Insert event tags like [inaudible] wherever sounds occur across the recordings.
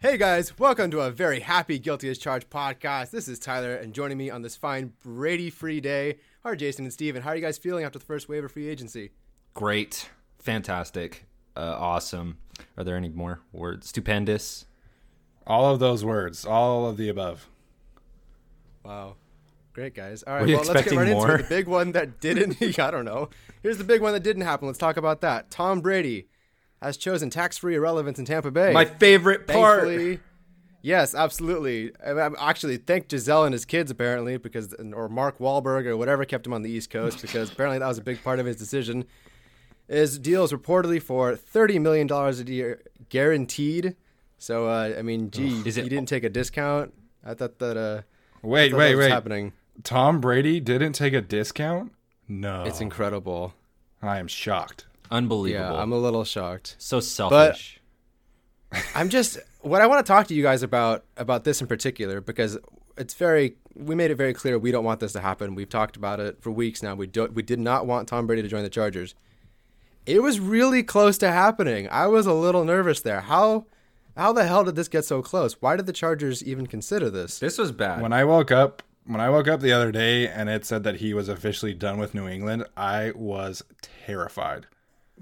Hey guys, welcome to a very happy Guilty as Charged podcast. This is Tyler, and joining me on this fine Brady free day are Jason and Steven. How are you guys feeling after the first wave of free agency? Great, fantastic, uh, awesome. Are there any more words? Stupendous. All of those words, all of the above. Wow. Great, guys. All right, well, let's get right more? into it. The big one that didn't, [laughs] I don't know. Here's the big one that didn't happen. Let's talk about that. Tom Brady has chosen tax free irrelevance in Tampa Bay. My favorite part. Thankfully, yes, absolutely. I- actually thank Gisele and his kids apparently because or Mark Wahlberg or whatever kept him on the East Coast because apparently that was a big part of his decision. His deal is reportedly for thirty million dollars a year guaranteed. So uh, I mean, gee, Is he it- didn't take a discount. I thought that. Uh, Wait, thought wait, that wait. happening. Tom Brady didn't take a discount? No. It's incredible. I am shocked. Unbelievable. Yeah, I'm a little shocked. so selfish. I'm just what I want to talk to you guys about about this in particular because it's very we made it very clear we don't want this to happen. We've talked about it for weeks now. We don't we did not want Tom Brady to join the Chargers. It was really close to happening. I was a little nervous there. How how the hell did this get so close? Why did the Chargers even consider this? this was bad. When I woke up, when I woke up the other day and it said that he was officially done with New England, I was terrified.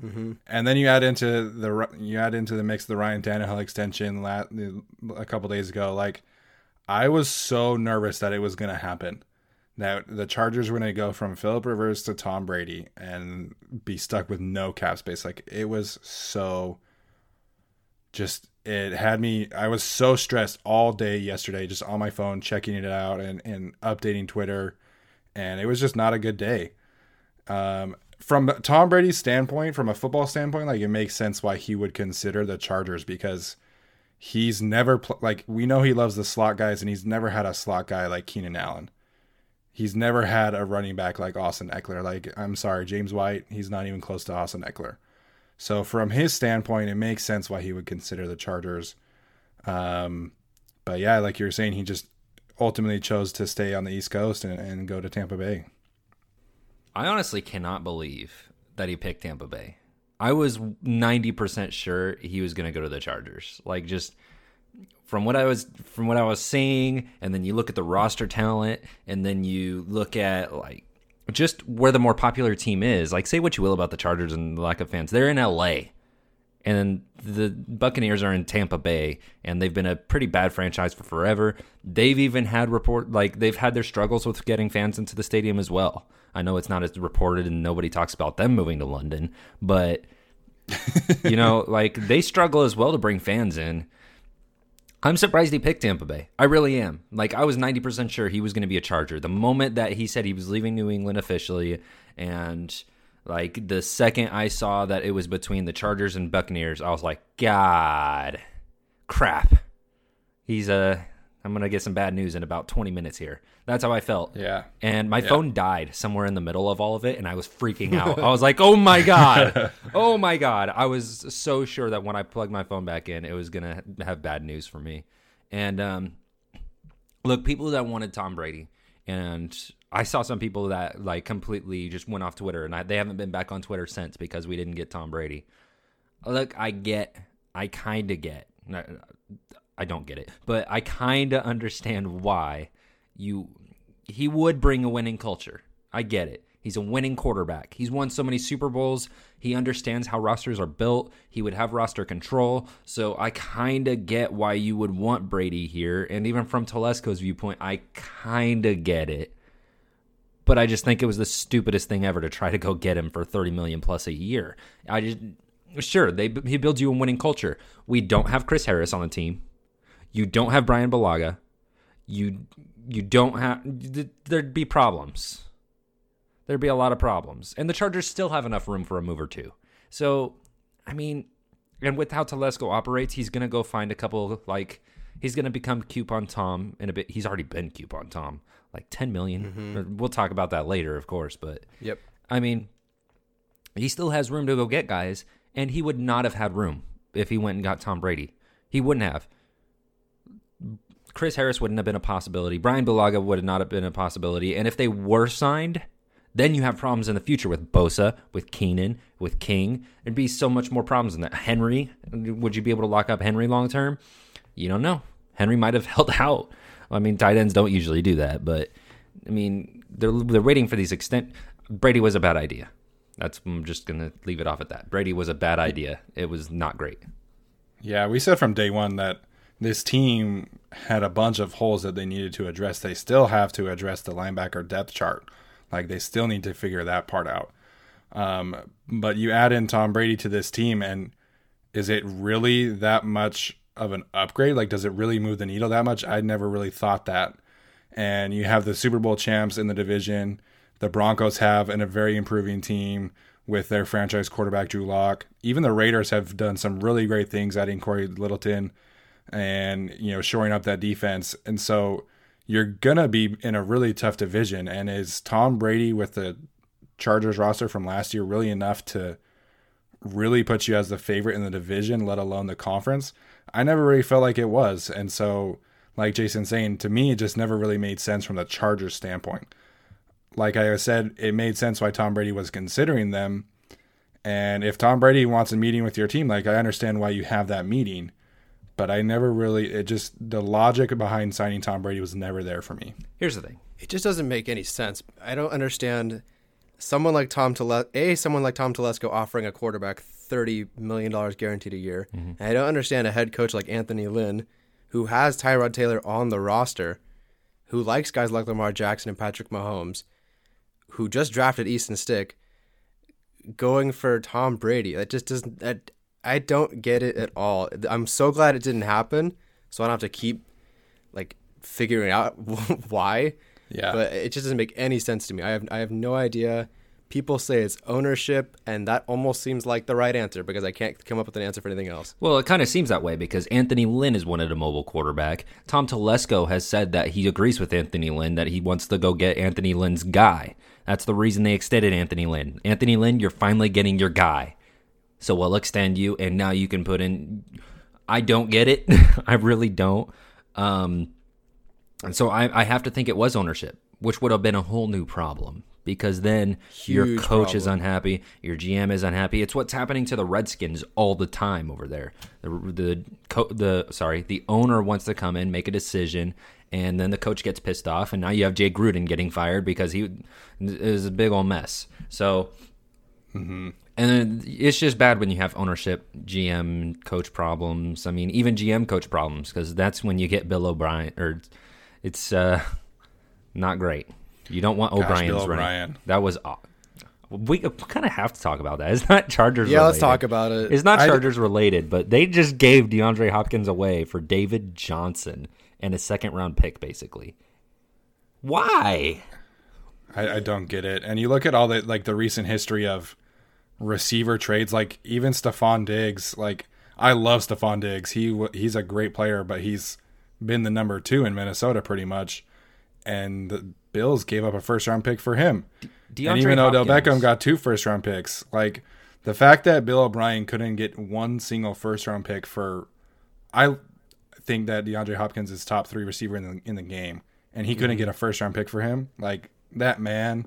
Mm-hmm. And then you add into the you add into the mix the Ryan Tannehill extension a couple days ago. Like, I was so nervous that it was going to happen. That the Chargers were going to go from Philip Rivers to Tom Brady and be stuck with no cap space. Like, it was so. Just it had me. I was so stressed all day yesterday, just on my phone checking it out and and updating Twitter, and it was just not a good day um, from Tom Brady's standpoint, from a football standpoint, like it makes sense why he would consider the Chargers because he's never pl- like we know he loves the slot guys, and he's never had a slot guy like Keenan Allen. He's never had a running back like Austin Ekeler. Like I'm sorry, James White, he's not even close to Austin Ekeler. So from his standpoint, it makes sense why he would consider the Chargers. Um, but yeah, like you were saying, he just ultimately chose to stay on the East Coast and, and go to Tampa Bay. I honestly cannot believe that he picked Tampa Bay. I was 90% sure he was going to go to the Chargers. Like just from what I was from what I was seeing and then you look at the roster talent and then you look at like just where the more popular team is. Like say what you will about the Chargers and the lack of fans. They're in LA. And the Buccaneers are in Tampa Bay, and they've been a pretty bad franchise for forever. They've even had report like they've had their struggles with getting fans into the stadium as well. I know it's not as reported, and nobody talks about them moving to London, but you know, [laughs] like they struggle as well to bring fans in. I'm surprised he picked Tampa Bay. I really am. Like I was 90% sure he was going to be a Charger. The moment that he said he was leaving New England officially and like the second I saw that it was between the Chargers and Buccaneers, I was like, God, crap. He's a. Uh, I'm gonna get some bad news in about 20 minutes here. That's how I felt. Yeah. And my yeah. phone died somewhere in the middle of all of it, and I was freaking out. [laughs] I was like, "Oh my god, [laughs] oh my god!" I was so sure that when I plugged my phone back in, it was gonna have bad news for me. And um, look, people that wanted Tom Brady, and I saw some people that like completely just went off Twitter, and I, they haven't been back on Twitter since because we didn't get Tom Brady. Look, I get, I kind of get. I don't get it, but I kind of understand why you he would bring a winning culture. I get it. He's a winning quarterback. He's won so many Super Bowls. He understands how rosters are built. He would have roster control. So I kind of get why you would want Brady here. And even from Telesco's viewpoint, I kind of get it. But I just think it was the stupidest thing ever to try to go get him for 30 million plus a year. I just sure, they he builds you a winning culture. We don't have Chris Harris on the team. You don't have Bryan Bulaga. You you don't have there'd be problems. There'd be a lot of problems. And the Chargers still have enough room for a move or two. So, I mean, and with how Telesco operates, he's going to go find a couple like he's going to become coupon Tom in a bit. He's already been coupon Tom, like 10 million. Mm-hmm. We'll talk about that later, of course, but Yep. I mean, he still has room to go get guys, and he would not have had room if he went and got Tom Brady. He wouldn't have. Chris Harris wouldn't have been a possibility. Bryan Bulaga would not have been a possibility. And if they were signed, then you have problems in the future with Bosa, with Keenan, with King. There'd be so much more problems than that. Henry, would you be able to lock up Henry long term? You don't know. Henry might have [laughs] held out. I mean, tight ends don't usually do that, but I mean, they're they're waiting for these extent. Brady was a bad idea. That's I'm just gonna leave it off at that. Brady was a bad idea. It was not great. Yeah, we said from day one that this team had a bunch of holes that they needed to address. They still have to address the linebacker depth chart. Like they still need to figure that part out. Um, but you add in Tom Brady to this team, and is it really that much of an upgrade? Like, does it really move the needle that much? I never really thought that. And you have the Super Bowl champs in the division. The Broncos have an, a very improving team with their franchise quarterback Drew Lock. Even the Raiders have done some really great things, adding Cory Littleton and you know shoring up that defense. And so you're gonna be in a really tough division. And is Tom Brady with the Chargers roster from last year really enough to really put you as the favorite in the division, let alone the conference? I never really felt like it was. And so, like Jason saying, to me, it just never really made sense from the Chargers standpoint. Like I said, it made sense why Tom Brady was considering them. And if Tom Brady wants a meeting with your team, like I understand why you have that meeting but I never really it just the logic behind signing Tom Brady was never there for me. Here's the thing. It just doesn't make any sense. I don't understand someone like Tom Tele- a someone like Tom Telesco offering a quarterback thirty million dollars guaranteed a year. Mm-hmm. And I don't understand a head coach like Anthony Lynn, who has Tyrod Taylor on the roster, who likes guys like Lamar Jackson and Patrick Mahomes, who just drafted Easton Stick, going for Tom Brady. That just doesn't. That I don't get it at all. I'm so glad it didn't happen, so I don't have to keep like figuring out [laughs] why. Yeah. But it just doesn't make any sense to me. I have I have no idea. People say it's ownership, and that almost seems like the right answer because I can't come up with an answer for anything else. Well, it kind of seems that way because Anthony Lynn is wanted a mobile quarterback. Tom Telesco has said that he agrees with Anthony Lynn that he wants to go get Anthony Lynn's guy. That's the reason they extended Anthony Lynn. Anthony Lynn, you're finally getting your guy. So we'll extend you, and now you can put in. I don't get it. [laughs] I really don't. Um, and so I, I have to think it was ownership, which would have been a whole new problem because then Huge your coach problem. is unhappy, your GM is unhappy. It's what's happening to the Redskins all the time over there. The the the sorry, the owner wants to come in, make a decision, and then the coach gets pissed off, and now you have Jay Gruden getting fired because he is a big old mess. So. Mm-hmm And it's just bad when you have ownership, GM coach problems. I mean, even GM coach problems because that's when you get Bill O'Brien or it's uh, not great. You don't want O'Brien's Bill running. O'Brien. That was aw- we kind of have to talk about that. [laughs] It's not Chargers. Yeah, let's related. talk about it. It's not I- Chargers related, but they just gave DeAndre Hopkins away for David Johnson and a second round pick, basically. Why? I, I don't get it. And you look at all the like the recent history of receiver trades, like even Stefon Diggs. Like I love Stefon Diggs. He he's a great player, but he's been the number two in Minnesota pretty much. And the Bills gave up a first round pick for him. DeAndre and even Odell Hopkins- Beckham got two first round picks. Like the fact that Bill O'Brien couldn't get one single first round pick for, I think that DeAndre Hopkins is top three receiver in the in the game, and he couldn't mm-hmm. get a first round pick for him. Like that man,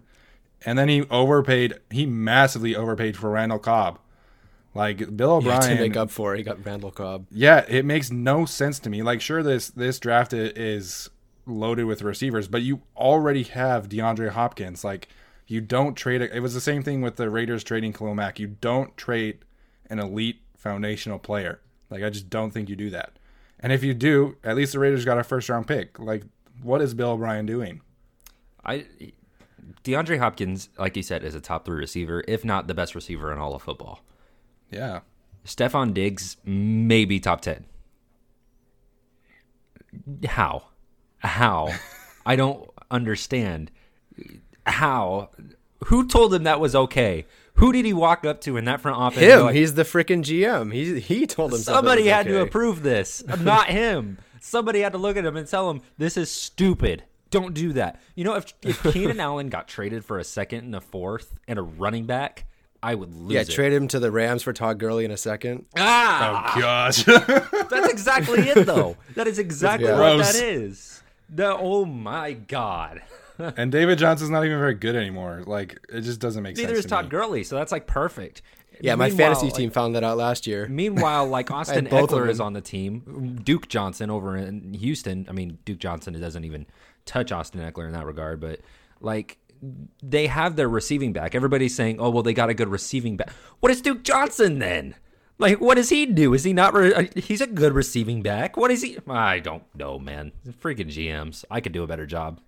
and then he overpaid. He massively overpaid for Randall Cobb. Like Bill Yeah, O'Brien, to make up for it, he got Randall Cobb. yeah, it makes no sense to me. Like, sure, this this draft is loaded with receivers, but you already have DeAndre Hopkins. Like, you don't trade. A, it was the same thing with the Raiders trading Khalil Mack. You don't trade an elite foundational player. Like, I just don't think you do that. And if you do, at least the Raiders got a first round pick. Like, what is Bill O'Brien doing? I DeAndre Hopkins, like you said, is a top three receiver, if not the best receiver in all of football. Yeah, Stefon Diggs, maybe top ten. How? How? I don't understand. How? Who told him that was okay? Who did he walk up to in that front office? Him, like, he's the freaking GM. He he told himself. Somebody had to approve this, not him. Somebody had to look at him and tell him this is stupid. Don't do that. You know, if if [laughs] Keenan Allen got traded for a second and a fourth and a running back, I would lose Yeah, it. trade him to the Rams for Todd Gurley in a second. ah, Oh gosh. [laughs] that's exactly it, though. That is exactly Yeah. what Gross. that is. The, oh my god. [laughs] and David Johnson's not even very good anymore. Like, it just doesn't make Neither sense. Neither is to Todd me. Gurley, so that's like perfect. Yeah, my Meanwhile, fantasy like, team found that out last year. Meanwhile, like Austin Ekeler is on the team. Duke Johnson over in Houston. I mean, Duke Johnson doesn't even touch Austin Ekeler in that regard, but like they have their receiving back. Everybody's saying, "Oh, well, they got a good receiving back." What is Duke Johnson then? Like, what does he do? Is he not? Re- uh, he's a good receiving back. What is he? I don't know, man. Freaking GMs. I could do a better job.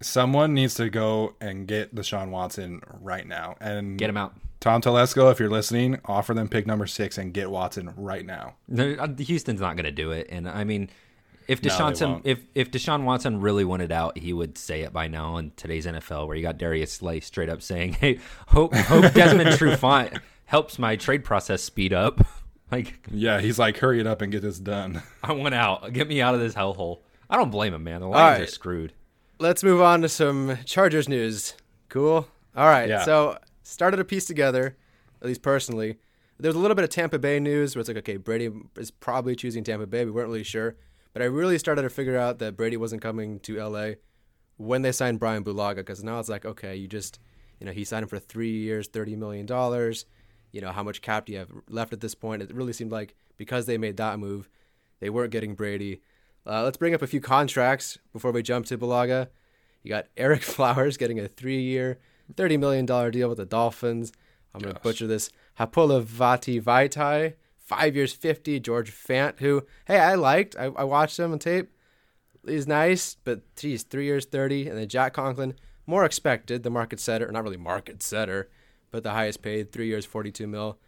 Someone needs to go and get Deshaun Watson right now. And Get him out. Tom Telesco, if you're listening, offer them pick number six and get Watson right now. No, uh, Houston's not going to do it, and I mean, if Deshaun won't. if if Deshaun Watson really wanted out, he would say it by now. In today's NFL, where you got Darius Slay straight up saying, "Hey, hope hope [laughs] Desmond Trufant helps my trade process speed up." [laughs] like, Yeah, he's like, hurry it up and get this done. [laughs] I want out. Get me out of this hellhole. I don't blame him, man. The Lions right. are screwed. Let's move on to some Chargers news. Cool. All right. Yeah. So started a piece together, at least personally. There's a little bit of Tampa Bay news where it's like, okay, Brady is probably choosing Tampa Bay. We weren't really sure, but I really started to figure out that Brady wasn't coming to LA when they signed Bryan Bulaga because now it's like, okay, you just, you know, he signed him for three years, thirty million dollars. You know, how much cap do you have left at this point? It really seemed like because they made that move, they weren't getting Brady. Uh, let's bring up a few contracts before we jump to Bulaga. You got Ereck [laughs] Flowers getting a three-year, thirty million dollar deal with the Dolphins. I'm gonna butcher this. Hapula Vati Vaitai, five years, fifty. George Fant, who hey I liked. I, I watched him on tape. He's nice, but geez, three years, thirty. And then Jack Conklin, more expected, the market setter, not really market setter, but the highest paid, three years, forty-two mil.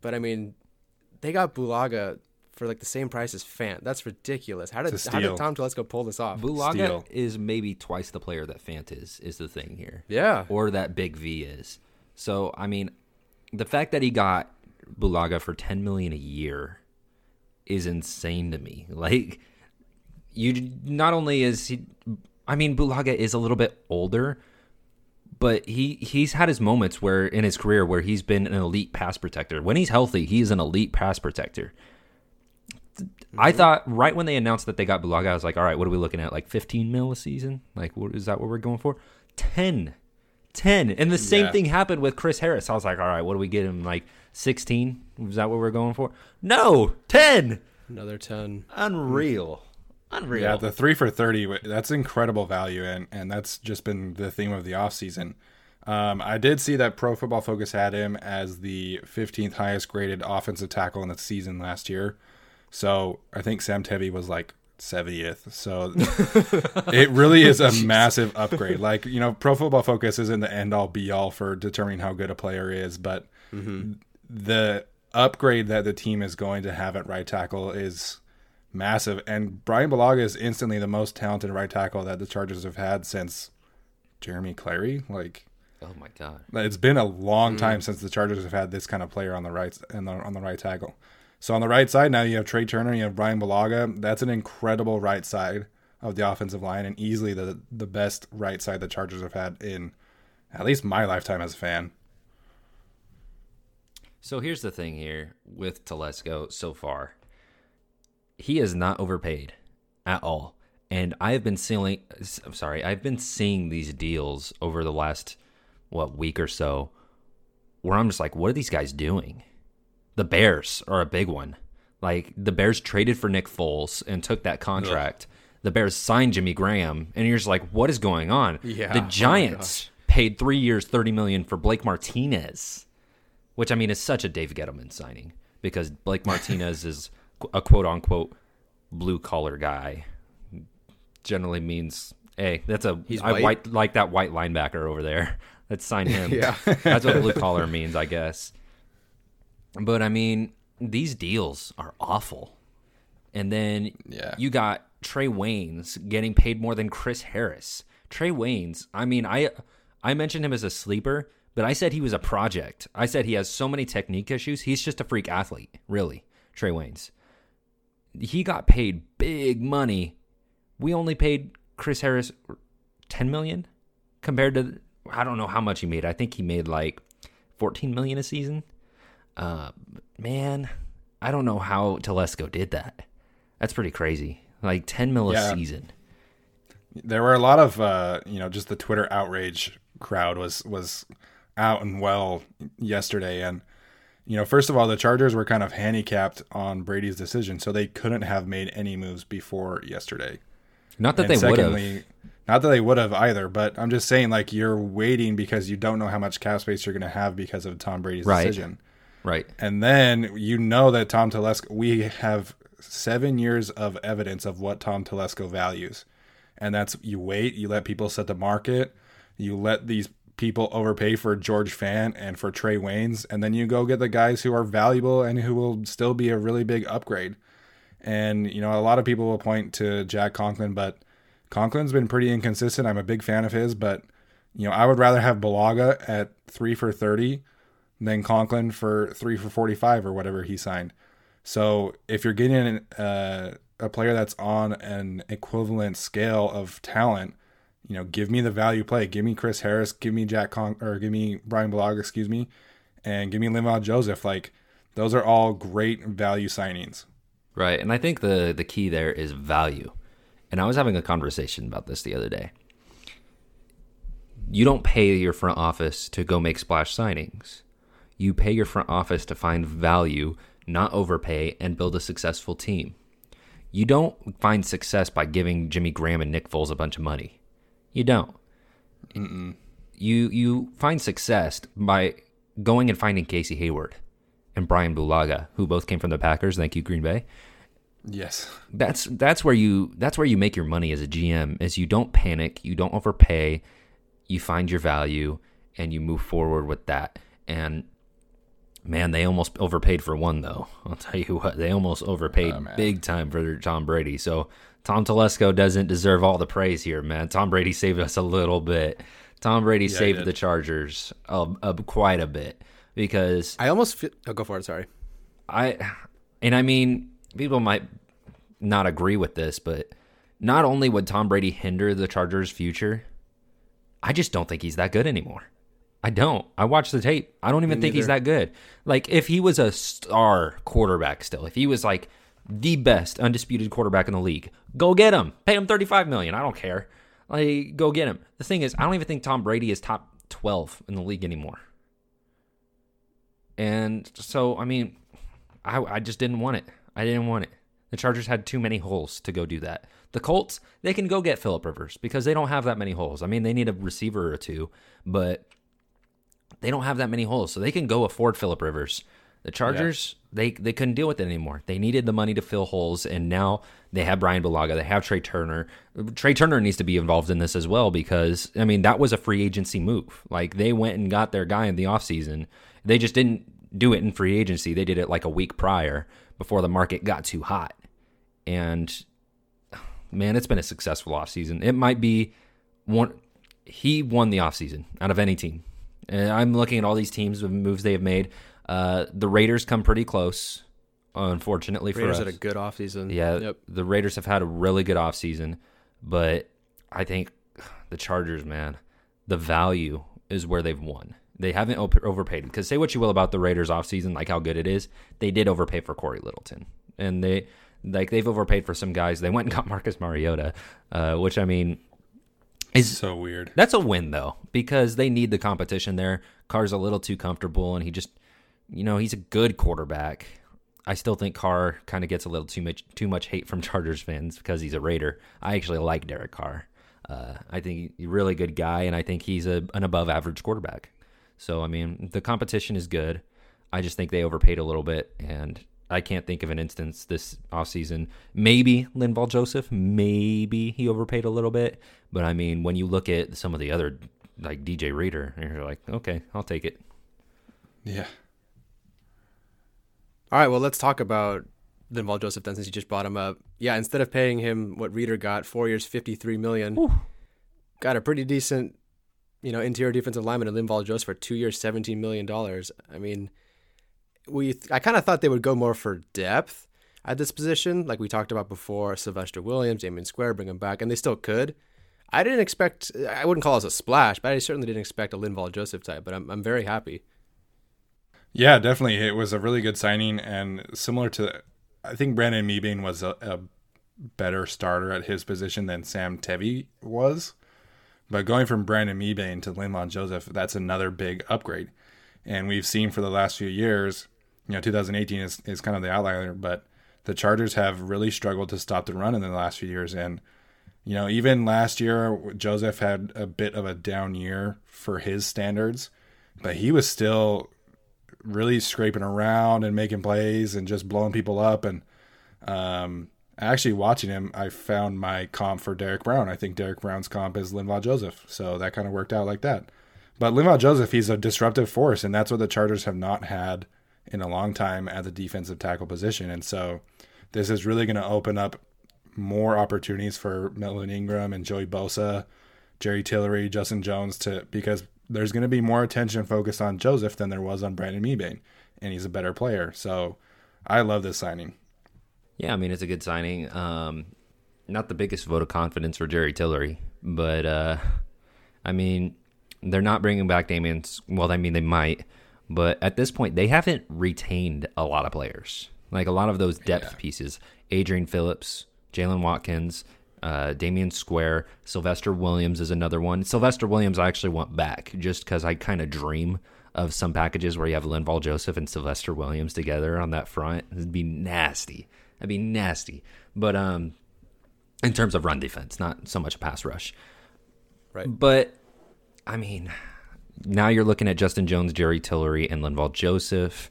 But I mean, they got Bulaga for like the same price as Fant. That's ridiculous. How did It's a how did. Tom Telesco pull this off? Bulaga Steal. is maybe twice the player that Fant is. Is the thing here? Yeah. or that Big V is. So I mean, the fact that he got Bulaga for ten million a year is insane to me. [laughs] Like, you not only is he, I mean, Bulaga is a little bit older, but he he's had his moments where in his career where he's been an elite pass protector. When he's healthy, he is an elite pass protector. I mm-hmm. thought right when they announced that they got Bulaga, I was like, all right, what are we looking at? Like 15 mil a season? Like, what is that what we're going for? 10. 10. And the same Yeah. thing happened with Chris Harris. I was like, all right, what do we get him? Like 16? Was that what we're going for? No, 10. Another ten. Unreal. Unreal. Yeah, the three for thirty. That's incredible value, and and that's just been the theme of the offseason. Um, I did see that Pro Football Focus had him as the 15th highest graded offensive tackle in the season last year. So I think Sam Tevi was like 70th. So [laughs] it really is a massive upgrade. Like, you know, Pro Football Focus isn't the end all be all for determining how good a player is, but mm-hmm. the upgrade that the team is going to have at right tackle is massive. And Bryan Bulaga is instantly the most talented right tackle that the Chargers have had since Jeromey Clary. Like, oh my god, it's been a long time mm. since the Chargers have had this kind of player on the right and on the right tackle. So on the right side now you have Trai Turner, you have Bryan Bulaga. That's an incredible right side of the offensive line, and easily the the best right side the Chargers have had in at least my lifetime as a fan. So here's the thing here with Telesco so far. He is not overpaid at all. And I've been seeing I'm sorry, I've been seeing these deals over the last what week or so where I'm just like, what are these guys doing? The Bears are a big one. Like the Bears traded for Nick Foles and took that contract. The Bears signed Jimmy Graham, and you're just like, what is going on? Yeah. The oh Giants oh paid three years, thirty million for Blake Martinez, which I mean is such a Dave Gettleman signing because Blake [laughs] Martinez is a quote unquote blue collar guy. Generally means, hey, that's a He's I white. white like that white linebacker over there. [laughs] Let's sign [laughs] him. yeah, that's what blue collar means, I guess. But I mean, these deals are awful. And then yeah. you got Trae Waynes getting paid more than Chris Harris. Trae Waynes, I mean, I I mentioned him as a sleeper, but I said he was a project. I said he has so many technique issues. He's just a freak athlete, really. Trae Waynes. He got paid big money. We only paid Chris Harris 10 million compared to I don't know how much he made. I think he made like 14 million a season. Uh, man, I don't know how Telesco did that. That's pretty crazy. Like 10 mil yeah. a season. There were a lot of, uh, you know, just the Twitter outrage crowd was was out and well yesterday, and you know, first of all, the Chargers were kind of handicapped on Brady's decision, so they couldn't have made any moves before yesterday. Not that and they would have. Not that they would have either, but I'm just saying, like, you're waiting because you don't know how much cap space you're going to have because of Tom Brady's right. decision. Right. And then you know that Tom Telesco, we have seven years of evidence of what Tom Telesco values. And that's you wait, you let people set the market, you let these people overpay for George Fant and for Trae Waynes, and then you go get the guys who are valuable and who will still be a really big upgrade. And, you know, a lot of people will point to Jack Conklin, but Conklin's been pretty inconsistent. I'm a big fan of his, but, you know, I would rather have Bulaga at three for 30 than Conklin for three for 45 or whatever he signed. So if you're getting uh, a player that's on an equivalent scale of talent, you know, give me the value play. Give me Chris Harris. Give me Jack Con or give me Bryan Bulaga, excuse me, and give me Linval Joseph. Like those are all great value signings. Right, and I think the the key there is value. And I was having a conversation about this the other day. You don't pay your front office to go make splash signings. You pay your front office to find value, not overpay, and build a successful team. You don't find success by giving Jimmy Graham and Nick Foles a bunch of money. You don't. Mm-mm. You you find success by going and finding Casey Hayward and Bryan Bulaga, who both came from the Packers. Thank you, Green Bay. Yes. That's that's where you that's where you make your money as a GM is you don't panic, you don't overpay, you find your value and you move forward with that. And Man, they almost overpaid for one though. I'll tell you what, they almost overpaid oh, big time for Tom Brady. So Tom Telesco doesn't deserve all the praise here, man. Tom Brady saved us a little bit. Tom Brady yeah, saved the Chargers uh, uh, quite a bit because I almost feel, oh, go for it. Sorry, I and I mean people might not agree with this, but not only would Tom Brady hinder the Chargers' future, I just don't think he's that good anymore. I don't. I watched the tape. I don't even think he's that good. Like if he was a star quarterback still, if he was like the best undisputed quarterback in the league, go get him. Pay him 35 million. I don't care. Like go get him. The thing is, I don't even think Tom Brady is top 12 in the league anymore. And so, I mean, I, I just didn't want it. I didn't want it. The Chargers had too many holes to go do that. The Colts, they can go get Philip Rivers because they don't have that many holes. I mean, they need a receiver or two, but they don't have that many holes, so they can go afford Philip Rivers. The Chargers, they they couldn't deal with it anymore. They needed the money to fill holes, and now they have Bryan Bulaga. They have Trai Turner. Trai Turner needs to be involved in this as well because I mean that was a free agency move. Like they went and got their guy in the offseason. They just didn't do it in free agency. They did it like a week prior before the market got too hot. And man, it's been a successful offseason. It might be one he won the offseason out of any team. And I'm looking at all these teams with moves they have made. Uh, the Raiders come pretty close, unfortunately for Raiders us. had a good offseason. Yeah, Yep. the Raiders have had a really good offseason, but I think the Chargers, man, the value is where they've won. They haven't op- overpaid because say what you will about the Raiders offseason, like how good it is, they did overpay for Cory Littleton, and they like they've overpaid for some guys. They went and got [laughs] Marcus Mariota, uh, which I mean is So weird. that's a win though, because they need the competition there. Carr's a little too comfortable, and he just, you know, he's a good quarterback. I still think Carr kind of gets a little too much too much hate from [laughs] Chargers fans because he's a Raider. I actually like Derek Carr. Uh, I think he's a really good guy, and I think he's a, an above average quarterback. So I mean, the competition is good. I just think they overpaid a little bit, and I can't think of an instance this offseason. Maybe Linval Joseph, maybe he overpaid a little bit, but I mean, when you look at some of the other like DJ Reader, you're like, okay, I'll take it. Yeah. All right, well, let's talk about Linval Joseph then, since you just brought him up. Yeah, instead of paying him what Reader got, four years, fifty-three million, got a pretty decent, you know, interior defensive lineman in Linval Joseph for two years, seventeen million dollars. I mean, we I kind of thought they would go more for depth at this position, like we talked about before. Sylvester Williams, Damion Square, bring him back, and they still could. I didn't expect. I wouldn't call us a splash, but I certainly didn't expect a Linval Joseph type. But I'm I'm very happy. Yeah, definitely. It was a really good signing, and similar to, I think Brandon Mebane was a, a better starter at his position than Sam Tevi was. But going from Brandon Mebane to Linval Joseph, that's another big upgrade. And we've seen for the last few years, you know, 2018 is, is kind of the outlier, but the Chargers have really struggled to stop the run in the last few years. And, you know, even last year, Joseph had a bit of a down year for his standards, but he was still really scraping around and making plays and just blowing people up. And um, actually watching him, I found my comp for Derrick Brown. I think Derrick Brown's comp is Linval Joseph. So that kind of worked out like that. But Linval Joseph, he's a disruptive force, and that's what the Chargers have not had in a long time at the defensive tackle position. And so this is really going to open up more opportunities for Melvin Ingram and Joey Bosa, Jerry Tillery, Justin Jones to because there's going to be more attention focused on Joseph than there was on Brandon Mebane, and he's a better player. So I love this signing. Yeah, I mean it's a good signing. Um, not the biggest vote of confidence for Jerry Tillery, but uh, I mean they're not bringing back Damion's. Well, I mean they might, but at this point they haven't retained a lot of players. Like a lot of those depth Yeah. pieces, Adrian Phillips, Jaylen Watkins, uh, Damion Square, Sylvester Williams is another one. Sylvester Williams I actually want back just because I kind of dream of some packages where you have Linval Joseph and Sylvester Williams together on that front. It'd be nasty. That'd be nasty. But um, in terms of run defense, not so much a pass rush. Right. But I mean, now you're looking at Justin Jones, Jerry Tillery, and Linval Joseph.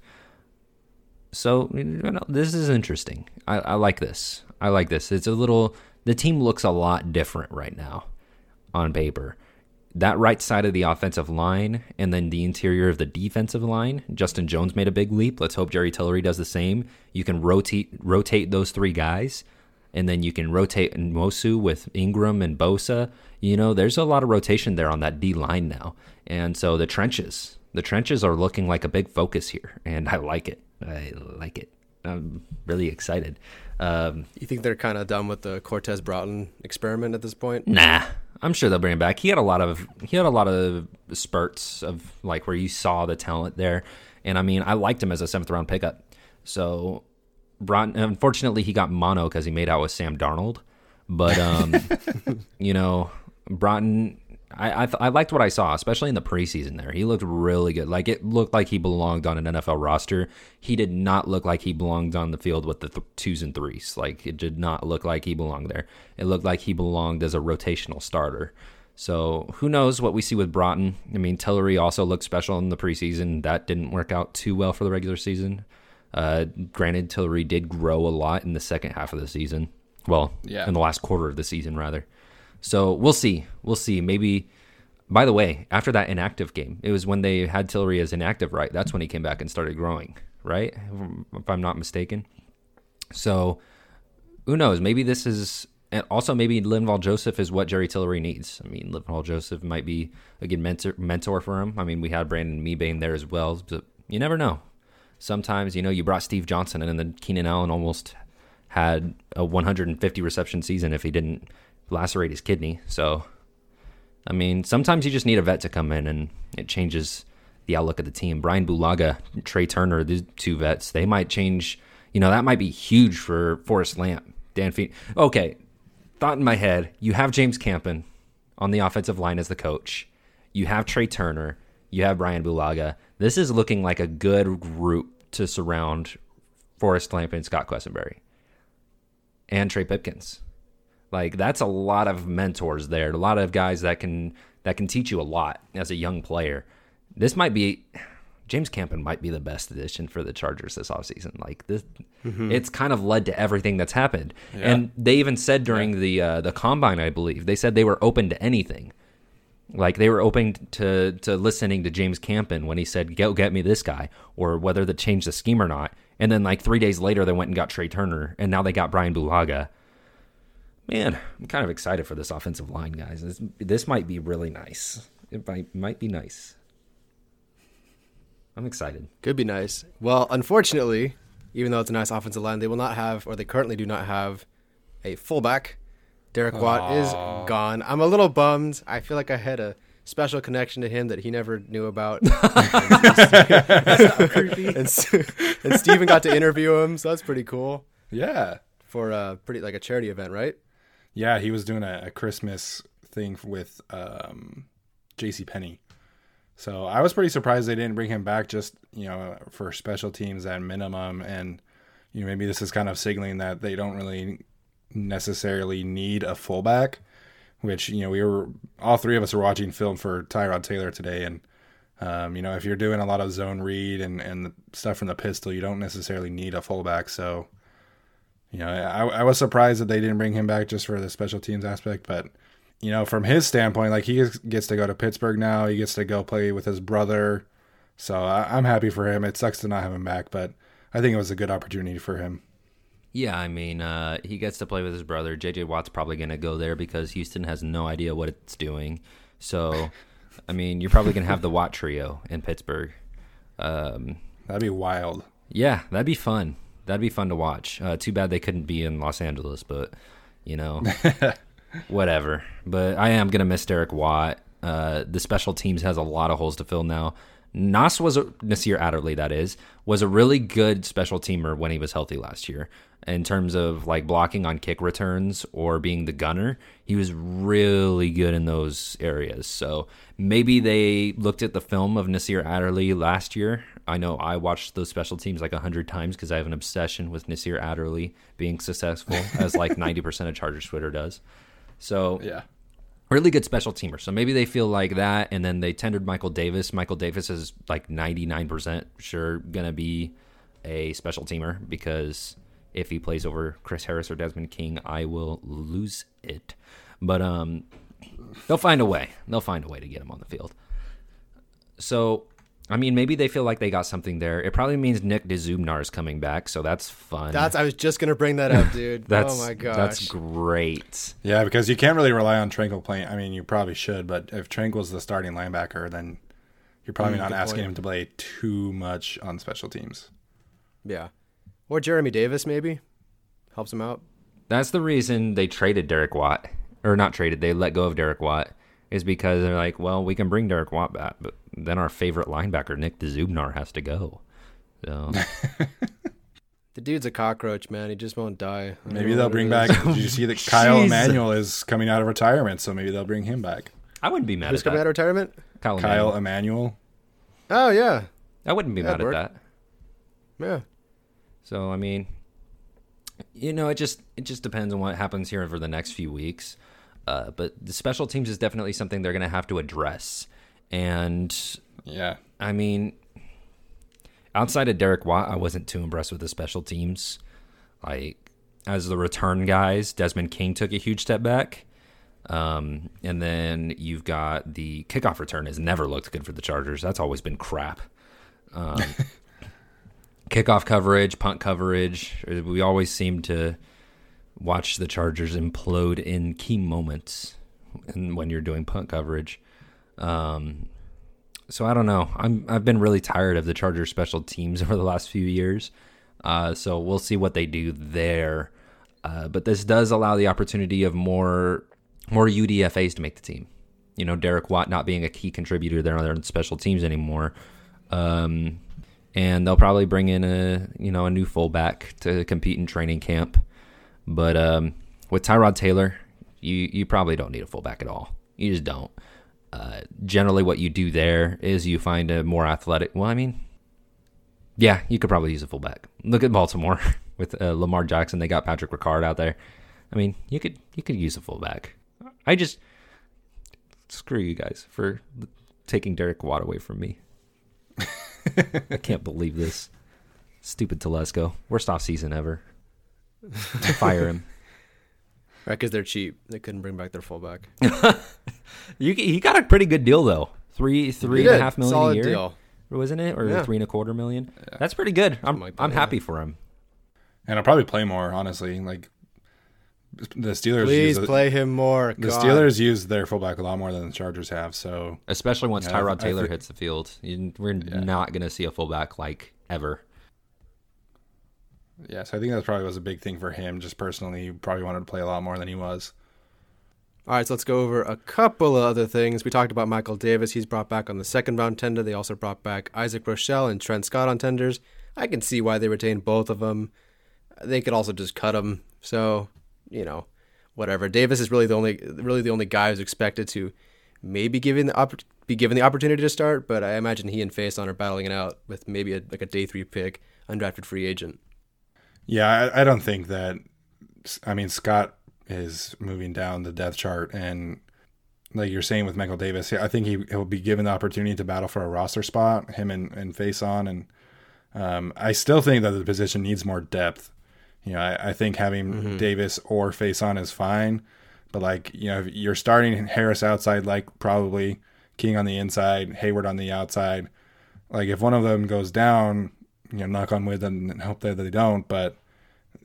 So you know, this is interesting. I, I like this. I like this. It's a little. The team looks a lot different right now on paper. That right side of the offensive line and then the interior of the defensive line. Justin Jones made a big leap. Let's hope Jerry Tillery does the same. You can rotate rotate those three guys, and then you can rotate Nwosu with Ingram and Bosa. You know, there's a lot of rotation there on that D line now, and so the trenches, the trenches are looking like a big focus here, and I like it. I like it. I'm really excited. Um, You think they're kind of done with the Cortez Broughton experiment at this point? Nah, I'm sure they'll bring him back. He had a lot of he had a lot of spurts of like where you saw the talent there, and I mean I liked him as a seventh round pickup. So, Broughton, unfortunately, he got mono because he made out with Sam Darnold. But um, [laughs] you know, Broughton, I I, th- I liked what I saw, especially in the preseason. There, he looked really good. Like it looked like he belonged on an NFL roster. He did not look like he belonged on the field with the th- twos and threes. Like it did not look like he belonged there. It looked like he belonged as a rotational starter. So who knows what we see with Broughton? I mean, Tillery also looked special in the preseason. That didn't work out too well for the regular season. Uh, granted, Tillery did grow a lot in the second half of the season. Well, Yeah. in the last quarter of the season, rather. So we'll see. We'll see. Maybe. By the way, after that inactive game, it was when they had Tillery as inactive, right? That's when he came back and started growing, right? If I'm not mistaken. So who knows? Maybe this is, and also maybe Linval Joseph is what Jerry Tillery needs. I mean, Linval Joseph might be a good mentor mentor for him. I mean, we had Brandon Mebane there as well, but you never know. Sometimes, you know, you brought Steve Johnson, and then Keenan Allen almost had a 150 reception season if he didn't lacerate his kidney. So, I mean, sometimes you just need a vet to come in, and it changes the outlook of the team. Bryan Bulaga, Trai Turner, these two vets, they might change. You know, that might be huge for Forrest Lamp. Dan Feet. Okay, thought in my head. You have James Campen on the offensive line as the coach. You have Trai Turner. You have Bryan Bulaga. This is looking like a good group to surround Forrest Lamp and Scott Quessenberry and Trey Pipkins. Like that's a lot of mentors there, a lot of guys that can that can teach you a lot as a young player. This might be James Campen might be the best addition for the Chargers this offseason. Like this it's kind of led to everything that's happened. And they even said during the uh, the combine, I believe, they said they were open to anything. Like they were open to to listening to James Campen when he said, "Go get me this guy," or whether to change the scheme or not. And then like three days later, they went and got Trai Turner, and now they got Bryan Bulaga. Man, I'm kind of excited for this offensive line, guys. This, this might be really nice. It might might be nice. I'm excited. Could be nice. Well, unfortunately, even though it's a nice offensive line, they will not have, or they currently do not have, a fullback. Derek Watt is gone. I'm a little bummed. I feel like I had a special connection to him that he never knew about. [laughs] and, S- and Steven got to interview him, so that's pretty cool Yeah. for a pretty like a charity event, right? Yeah, he was doing a, a Christmas thing with um, J.C. Penney. So I was pretty surprised they didn't bring him back just you know for special teams at minimum, and you know maybe this is kind of signaling that they don't really necessarily need a fullback. Which you know we were all three of us were watching film for Tyrod Taylor today, and um, you know if you're doing a lot of zone read and and stuff from the pistol, you don't necessarily need a fullback. So you know, I, I was surprised that they didn't bring him back just for the special teams aspect, but you know, from his standpoint, like he gets to go to Pittsburgh now, he gets to go play with his brother, so I, I'm happy for him. It sucks to not have him back, but I think it was a good opportunity for him. Yeah, I mean, uh, he gets to play with his brother. JJ Watt's probably going to go there because Houston has no idea what it's doing. So, I mean, you're probably going to have the Watt trio in Pittsburgh. Um, That'd be wild. yeah, that'd be fun. That'd be fun to watch. Uh, too bad they couldn't be in Los Angeles, but you know, [laughs] whatever. But I am gonna miss Derek Watt. Uh, the special teams has a lot of holes to fill now. Nas was a, Nasir Adderley, that is, was a really good special teamer when he was healthy last year. In terms of like blocking on kick returns or being the gunner, he was really good in those areas. So maybe they looked at the film of Nasir Adderley last year. I know I watched those special teams like a hundred times because I have an obsession with Nasir Adderley being successful, as like ninety percent of Chargers Twitter does. So Yeah. Really good special teamer. So maybe they feel like that, and then they tendered Michael Davis. Michael Davis is like ninety nine percent sure gonna be a special teamer because if he plays over Chris Harris or Desmond King, I will lose it. But um, they'll find a way. They'll find a way to get him on the field. So. I mean, maybe they feel like they got something there. It probably means Nick Dzubnar is coming back, so that's fun. That's I was just gonna bring that up, dude. [laughs] that's oh my gosh. that's great. Yeah, because you can't really rely on Tranquill playing. I mean, you probably should, but if Tranquill's the starting linebacker, then you're probably Mm, not good asking point. him to play too much on special teams. yeah. Or Jeremy Davis maybe helps him out. That's the reason they traded Derek Watt, or not traded. They let go of Derek Watt is because they're like, well, we can bring Derek Watt back, but then our favorite linebacker Nick Dzubnar has to go. So [laughs] The dude's a cockroach, man. He just won't die. I Maybe they'll bring back. is. Did you see that [laughs] Kyle Jeez. Emanuel is coming out of retirement? So maybe they'll bring him back. I wouldn't be mad Who's at coming out that. of retirement? Kyle, Kyle Emmanuel. Emanuel. Oh yeah, I wouldn't be That'd mad work. at that. yeah. So I mean, you know, it just it just depends on what happens here over the next few weeks. Uh, but the special teams is definitely something they're going to have to address. And Yeah. I mean, outside of Derek Watt, I wasn't too impressed with the special teams. Like as the return guys, Desmond King took a huge step back. Um, and then you've got the kickoff return has never looked good for the Chargers. That's always been crap. Um, [laughs] kickoff coverage, punt coverage. We always seem to watch the Chargers implode in key moments, and when you're doing punt coverage. Um, so I don't know. I'm I've been really tired of the Chargers special teams [laughs] over the last few years. Uh, so we'll see what they do there. Uh, but this does allow the opportunity of more more UDFA's to make the team. You know, Derek Watt not being a key contributor there on their special teams anymore. Um, and they'll probably bring in a you know a new fullback to compete in training camp. But um, with Tyrod Taylor, you you probably don't need a fullback at all. You just don't. Uh, generally, what you do there is you find a more athletic. Well, I mean, yeah, you could probably use a fullback. Look at Baltimore [laughs] with uh, Lamar Jackson. They got Patrick Ricard out there. I mean, you could you could use a fullback. I just screw you guys for taking Derek Watt away from me. I can't believe this. Stupid Telesco. Worst off season ever. Fire him. [laughs] Right, because they're cheap. They couldn't bring back their fullback. [laughs] You he got a pretty good deal though. Three three and a half million a did. half million Solid a year, deal. wasn't it, or Yeah. three and a quarter million? That's pretty good. I'm like that, I'm yeah. happy for him. And I'll probably play more, honestly. Like the Steelers Please use the, play him more. the God. Steelers use their fullback a lot more than the Chargers have, so Especially once Yeah, I- Tyrod I Taylor thi- hits the field, you, we're not going to see a fullback like ever. Yeah, so I think that probably was a big thing for him. Just personally, he probably wanted to play a lot more than he was. All right, so let's go over a couple of other things. We talked about Michael Davis. He's brought back on the second round tender. They also brought back Isaac Rochell and Trent Scott on tenders. I can see why they retained both of them. They could also just cut them. So, you know, whatever. Davis is really the only really the only guy who's expected to maybe given the oppor- be given the opportunity to start, but I imagine he and Facyson are battling it out with maybe a, like a day 3 pick, undrafted free agent. Yeah, I, I don't think that. I mean, Scott is moving down the depth chart, and like you're saying with Michael Davis, I think he he'll be given the opportunity to battle for a roster spot. Him and, and Facyson, and um, I still think that the position needs more depth. You know, I, I think having Davis or Facyson is fine, but like you know, if you're starting Harris outside, like probably King on the inside, Hayward on the outside. Like if one of them goes down, you know, knock on wood and hope that they don't. But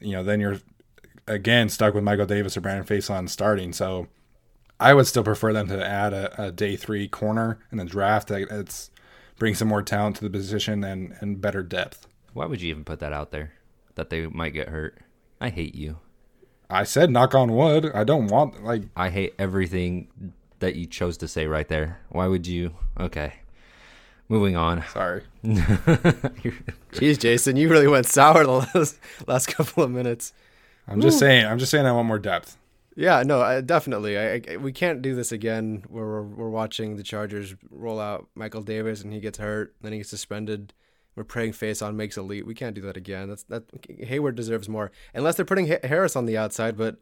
you know, then you're again stuck with Michael Davis or Brandon Facyson starting. So I would still prefer them to add a, a day three corner in the draft. That it's bring some more talent to the position and and better depth. Why would you even put that out there? That they might get hurt. I hate you. I said knock on wood. I don't want like I hate everything that you chose to say right there. Why would you? Okay. Moving on. sorry. [laughs] Jeez, Jason, you really went sour the last, last couple of minutes. I'm just saying. I'm just saying. I want more depth. Yeah, no, I, definitely. I, I, we can't do this again where we're, we're watching the Chargers roll out Michael Davis and he gets hurt, then he gets suspended. We're praying Facyson makes elite. We can't do that again. That's that Hayward deserves more, unless they're putting Harris on the outside. But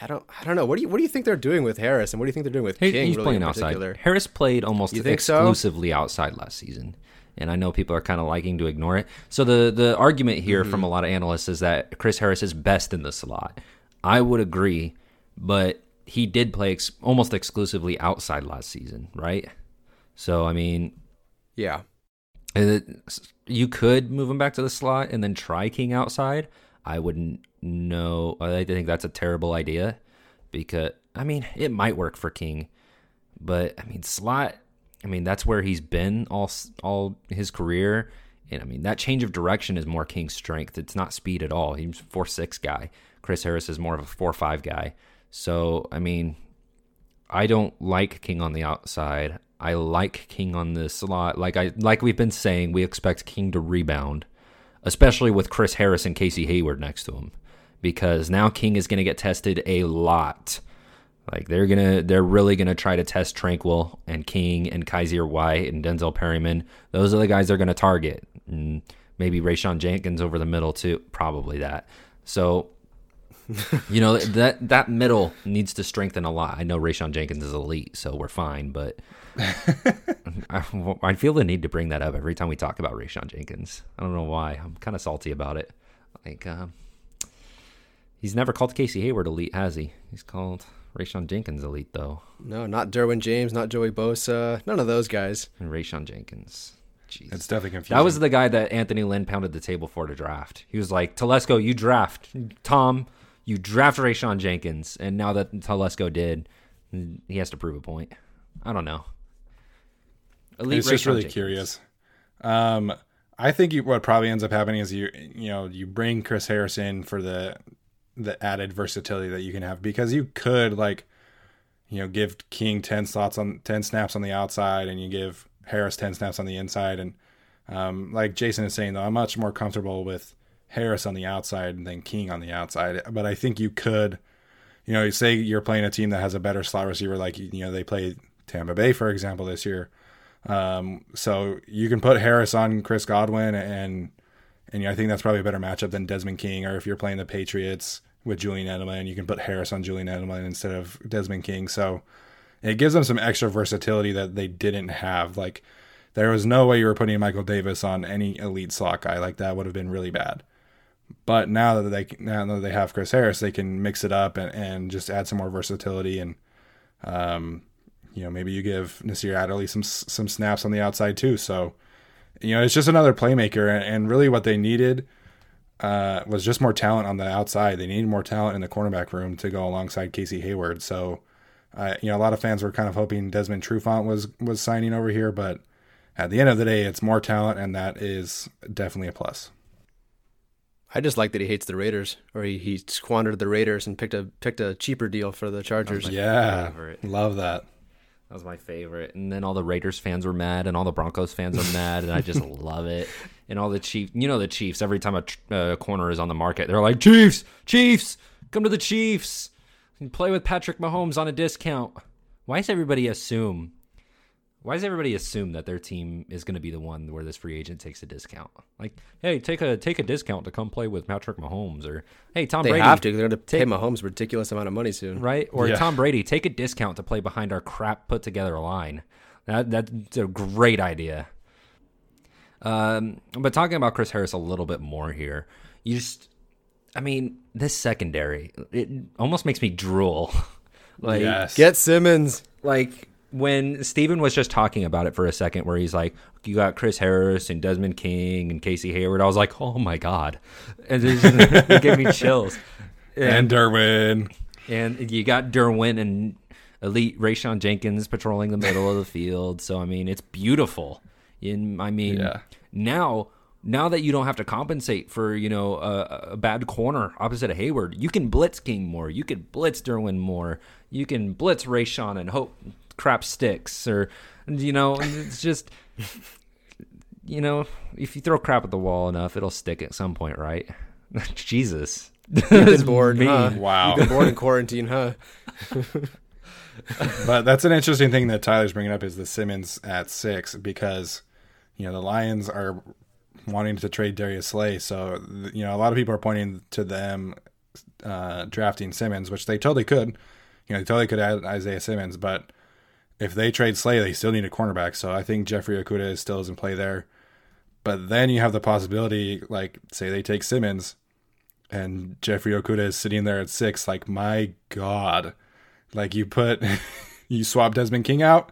I don't, I don't know. What do you, what do you think they're doing with Harris, and what do you think they're doing with He- King? he's really, playing in outside. Harris played almost think so? exclusively outside last season. And I know people are kind of liking to ignore it. So the the argument here Mm-hmm. from a lot of analysts is that Chris Harris is best in the slot. I would agree, but he did play ex- almost exclusively outside last season, right? So I mean, Yeah, it, you could move him back to the slot and then try King outside. I wouldn't know. I think that's a terrible idea because I mean it might work for King, but I mean slot. I mean that's where he's been all all his career, and I mean that change of direction is more King's strength. It's not speed at all. He's a four six guy. Chris Harris is more of a four five guy. So I mean, I don't like King on the outside. I like King on the slot. Like I like we've been saying, we expect King to rebound, especially with Chris Harris and Casey Hayward next to him, because now King is going to get tested a lot. Like they're gonna, they're really gonna try to test Tranquill and King and Kyzir White and Denzel Perryman. Those are the guys they're gonna target. And maybe Rayshawn Jenkins over the middle too. Probably that. So you know that that middle needs to strengthen a lot. I know Rayshawn Jenkins is elite, so we're fine, but [laughs] I, I feel the need to bring that up every time we talk about Rayshawn Jenkins. I don't know why. I'm kind of salty about it. Like, uh, he's never called Casey Hayward elite, has he? He's called Rayshawn Jenkins elite, though. No, not Derwin James, not Joey Bosa, none of those guys. And Rayshawn Jenkins. Jeez. It's definitely confusing. That was the guy that Anthony Lynn pounded the table for to draft. He was like, Telesco, you draft. Tom, you draft Rayshawn Jenkins. And now that Telesco did, he has to prove a point. I don't know. Elite it's just really curious. Um, I think you, what probably ends up happening is you you know you bring Chris Harris in for the the added versatility that you can have because you could like you know give King ten slots on ten snaps on the outside and you give Harris ten snaps on the inside. And um, like Jason is saying though I'm much more comfortable with Harris on the outside than King on the outside. But I think you could you know say you're playing a team that has a better slot receiver like you know they play Tampa Bay for example this year um, so you can put Harris on Chris Godwin, and and I think that's probably a better matchup than Desmond King. Or if you're playing the Patriots with Julian Edelman, you can put Harris on Julian Edelman instead of Desmond King. So it gives them some extra versatility that they didn't have. Like there was no way you were putting Michael Davis on any elite slot guy. Like that would have been really bad. But now that they now that they have Chris Harris, they can mix it up and, and just add some more versatility and um, you know, maybe you give Nasir Adderley some some snaps on the outside too. So, you know, it's just another playmaker, and, and really what they needed uh, was just more talent on the outside. They needed more talent in the cornerback room to go alongside Casey Hayward. So, uh, you know, a lot of fans were kind of hoping Desmond Trufant was was signing over here, but at the end of the day, it's more talent, and that is definitely a plus. I just like that he hates the Raiders, or he, he squandered the Raiders and picked a picked a cheaper deal for the Chargers. Yeah, love that. That was my favorite. And then all the Raiders fans were mad, and all the Broncos fans are mad, and I just [laughs] love it. And all the Chiefs, you know, the Chiefs. Every time a uh, corner is on the market, they're like, "Chiefs, Chiefs, come to the Chiefs, and play with Patrick Mahomes on a discount." Why does everybody assume why does everybody assume that their team is going to be the one where this free agent takes a discount? Like, hey, take a take a discount to come play with Patrick Mahomes, or hey, Tom they Brady. They have to. They're going to pay Mahomes a ridiculous amount of money soon, right? Or yeah. Tom Brady, take a discount to play behind our crap put together line. That that's a great idea. Um, but talking about Chris Harris a little bit more here, you just, I mean, this secondary, it almost makes me drool. [laughs] like, yes. get Simmons. Like when Steven was just talking about it for a second, where he's like, "You got Chris Harris and Desmond King and Casey Hayward," I was like, "Oh my god!" And it, [laughs] it gave me chills. And, and Derwin, and you got Derwin and elite Rayshawn Jenkins patrolling the middle of the field. So I mean, it's beautiful. In I mean, yeah. now now that you don't have to compensate for you know a, a, bad corner opposite of Hayward, you can blitz King more. You can blitz Derwin more. You can blitz Rayshawn and hope crap sticks or you know it's just [laughs] you know if you throw crap at the wall enough it'll stick at some point right? [laughs] Jesus. You've been bored huh? wow. You've been bored in quarantine huh? [laughs] But that's an interesting thing that tyler's bringing up is the simmons at six because you know the lions are wanting to trade darius slay. So you know a lot of people are pointing to them uh, drafting simmons which they totally could. You know they totally could add isaiah simmons but if they trade Slay, they still need a cornerback. So I think Jeffrey Okudah is still is in play there. But then you have the possibility, like, say they take Simmons and Jeffrey Okudah is sitting there at six. Like, my God. Like, you put, [laughs] you swap Desmond King out,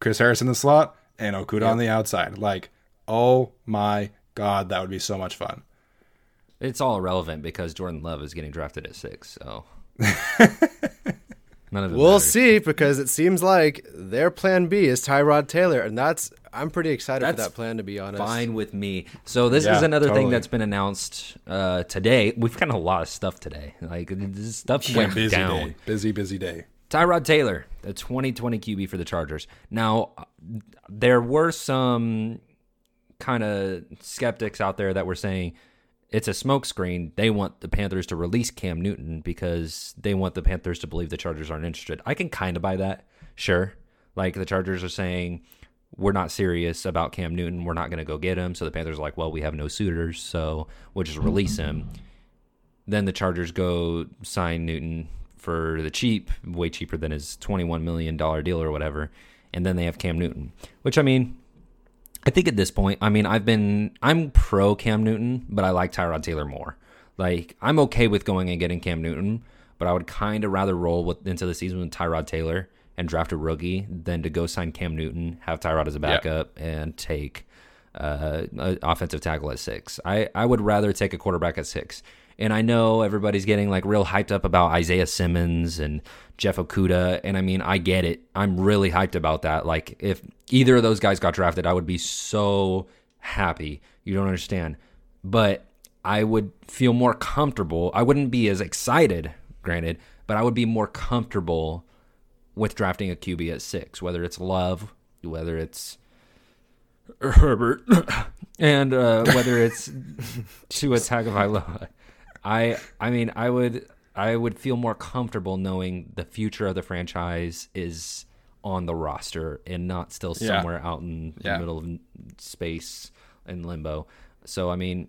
Chris Harris in the slot, and Okudah yep. on the outside. Like, oh my God, that would be so much fun. It's all irrelevant because Jordan Love is getting drafted at six. So. [laughs] None of it We'll matters. see because it seems like their plan B is Tyrod Taylor, and that's I'm pretty excited that's for that plan to be honest. Fine with me. So this yeah, is another totally. thing that's been announced uh, today. We've got a lot of stuff today. Like this stuff yeah, went busy down. Day. Busy, busy day. Tyrod Taylor, the 2020 QB for the Chargers. Now, there were some kind of skeptics out there that were saying it's a smokescreen. They want the Panthers to release Cam Newton because they want the Panthers to believe the Chargers aren't interested. I can kind of buy that. Sure. Like the Chargers are saying, we're not serious about Cam Newton. We're not going to go get him. So the Panthers are like, well, we have no suitors, so we'll just release him. Then the Chargers go sign Newton for the cheap, way cheaper than his $21 million deal or whatever. And then they have Cam Newton, which I mean, I think at this point, I mean, I've been, I'm pro Cam Newton, but I like Tyrod Taylor more. Like, I'm okay with going and getting Cam Newton, but I would kind of rather roll with, into the season with Tyrod Taylor and draft a rookie than to go sign Cam Newton, have Tyrod as a backup, and take uh, an offensive tackle at six. I, I would rather take a quarterback at six. And I know everybody's getting like real hyped up about Isaiah Simmons and Jeff Okudah. And I mean, I get it. I'm really hyped about that. Like, if either of those guys got drafted, I would be so happy. You don't understand. But I would feel more comfortable. I wouldn't be as excited, granted, but I would be more comfortable with drafting a QB at six, whether it's Love, whether it's Herbert, [coughs] and uh, whether it's [laughs] Tua Tagovailoa. I I mean I would I would feel more comfortable knowing the future of the franchise is on the roster and not still Yeah. somewhere out in Yeah. the middle of space in limbo. So I mean,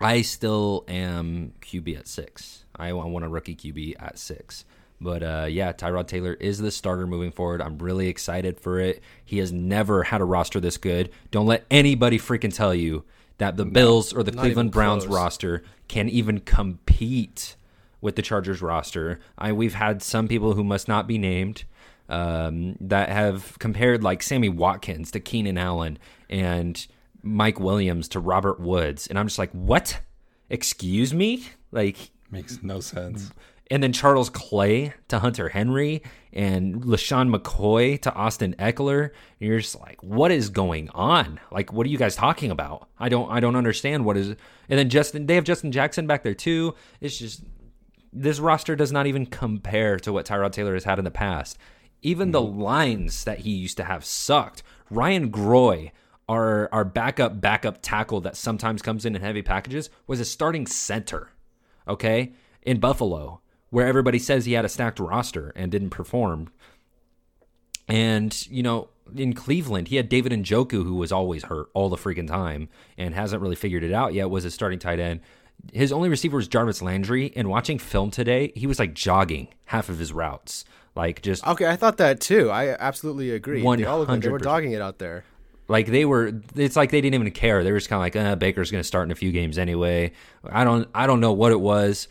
I still am QB at six. I want a rookie QB at six. But uh, yeah, Tyrod Taylor is the starter moving forward. I'm really excited for it. He has never had a roster this good. Don't let anybody freaking tell you that the Bills or the Cleveland Browns roster can even compete with the Chargers roster. I we've had some people who must not be named um, that have compared like Sammy Watkins to Keenan Allen and Mike Williams to Robert Woods, and I'm just like, what? Excuse me? Like, Makes no sense. And then Charles Clay to Hunter Henry and LeSean McCoy to Austin Ekeler. And you're just like, what is going on? Like, what are you guys talking about? I don't I don't understand what is and then Justin they have Justin Jackson back there too. It's just this roster does not even compare to what Tyrod Taylor has had in the past. Even the mm-hmm. lines that he used to have sucked. Ryan Groy, our our backup backup tackle that sometimes comes in in heavy packages, was a starting center okay, in Buffalo, where everybody says he had a stacked roster and didn't perform. And, you know, in Cleveland, he had David Njoku, who was always hurt all the freaking time and hasn't really figured it out yet, was his starting tight end. His only receiver was Jarvis Landry, and watching film today, he was like jogging half of his routes. Like just Okay, I thought that too. I absolutely agree. They all like they were 100%. dogging it out there. Like they were, it's like they didn't even care. They were just kind of like, uh, Baker's going to start in a few games anyway. I don't, I don't know what it was.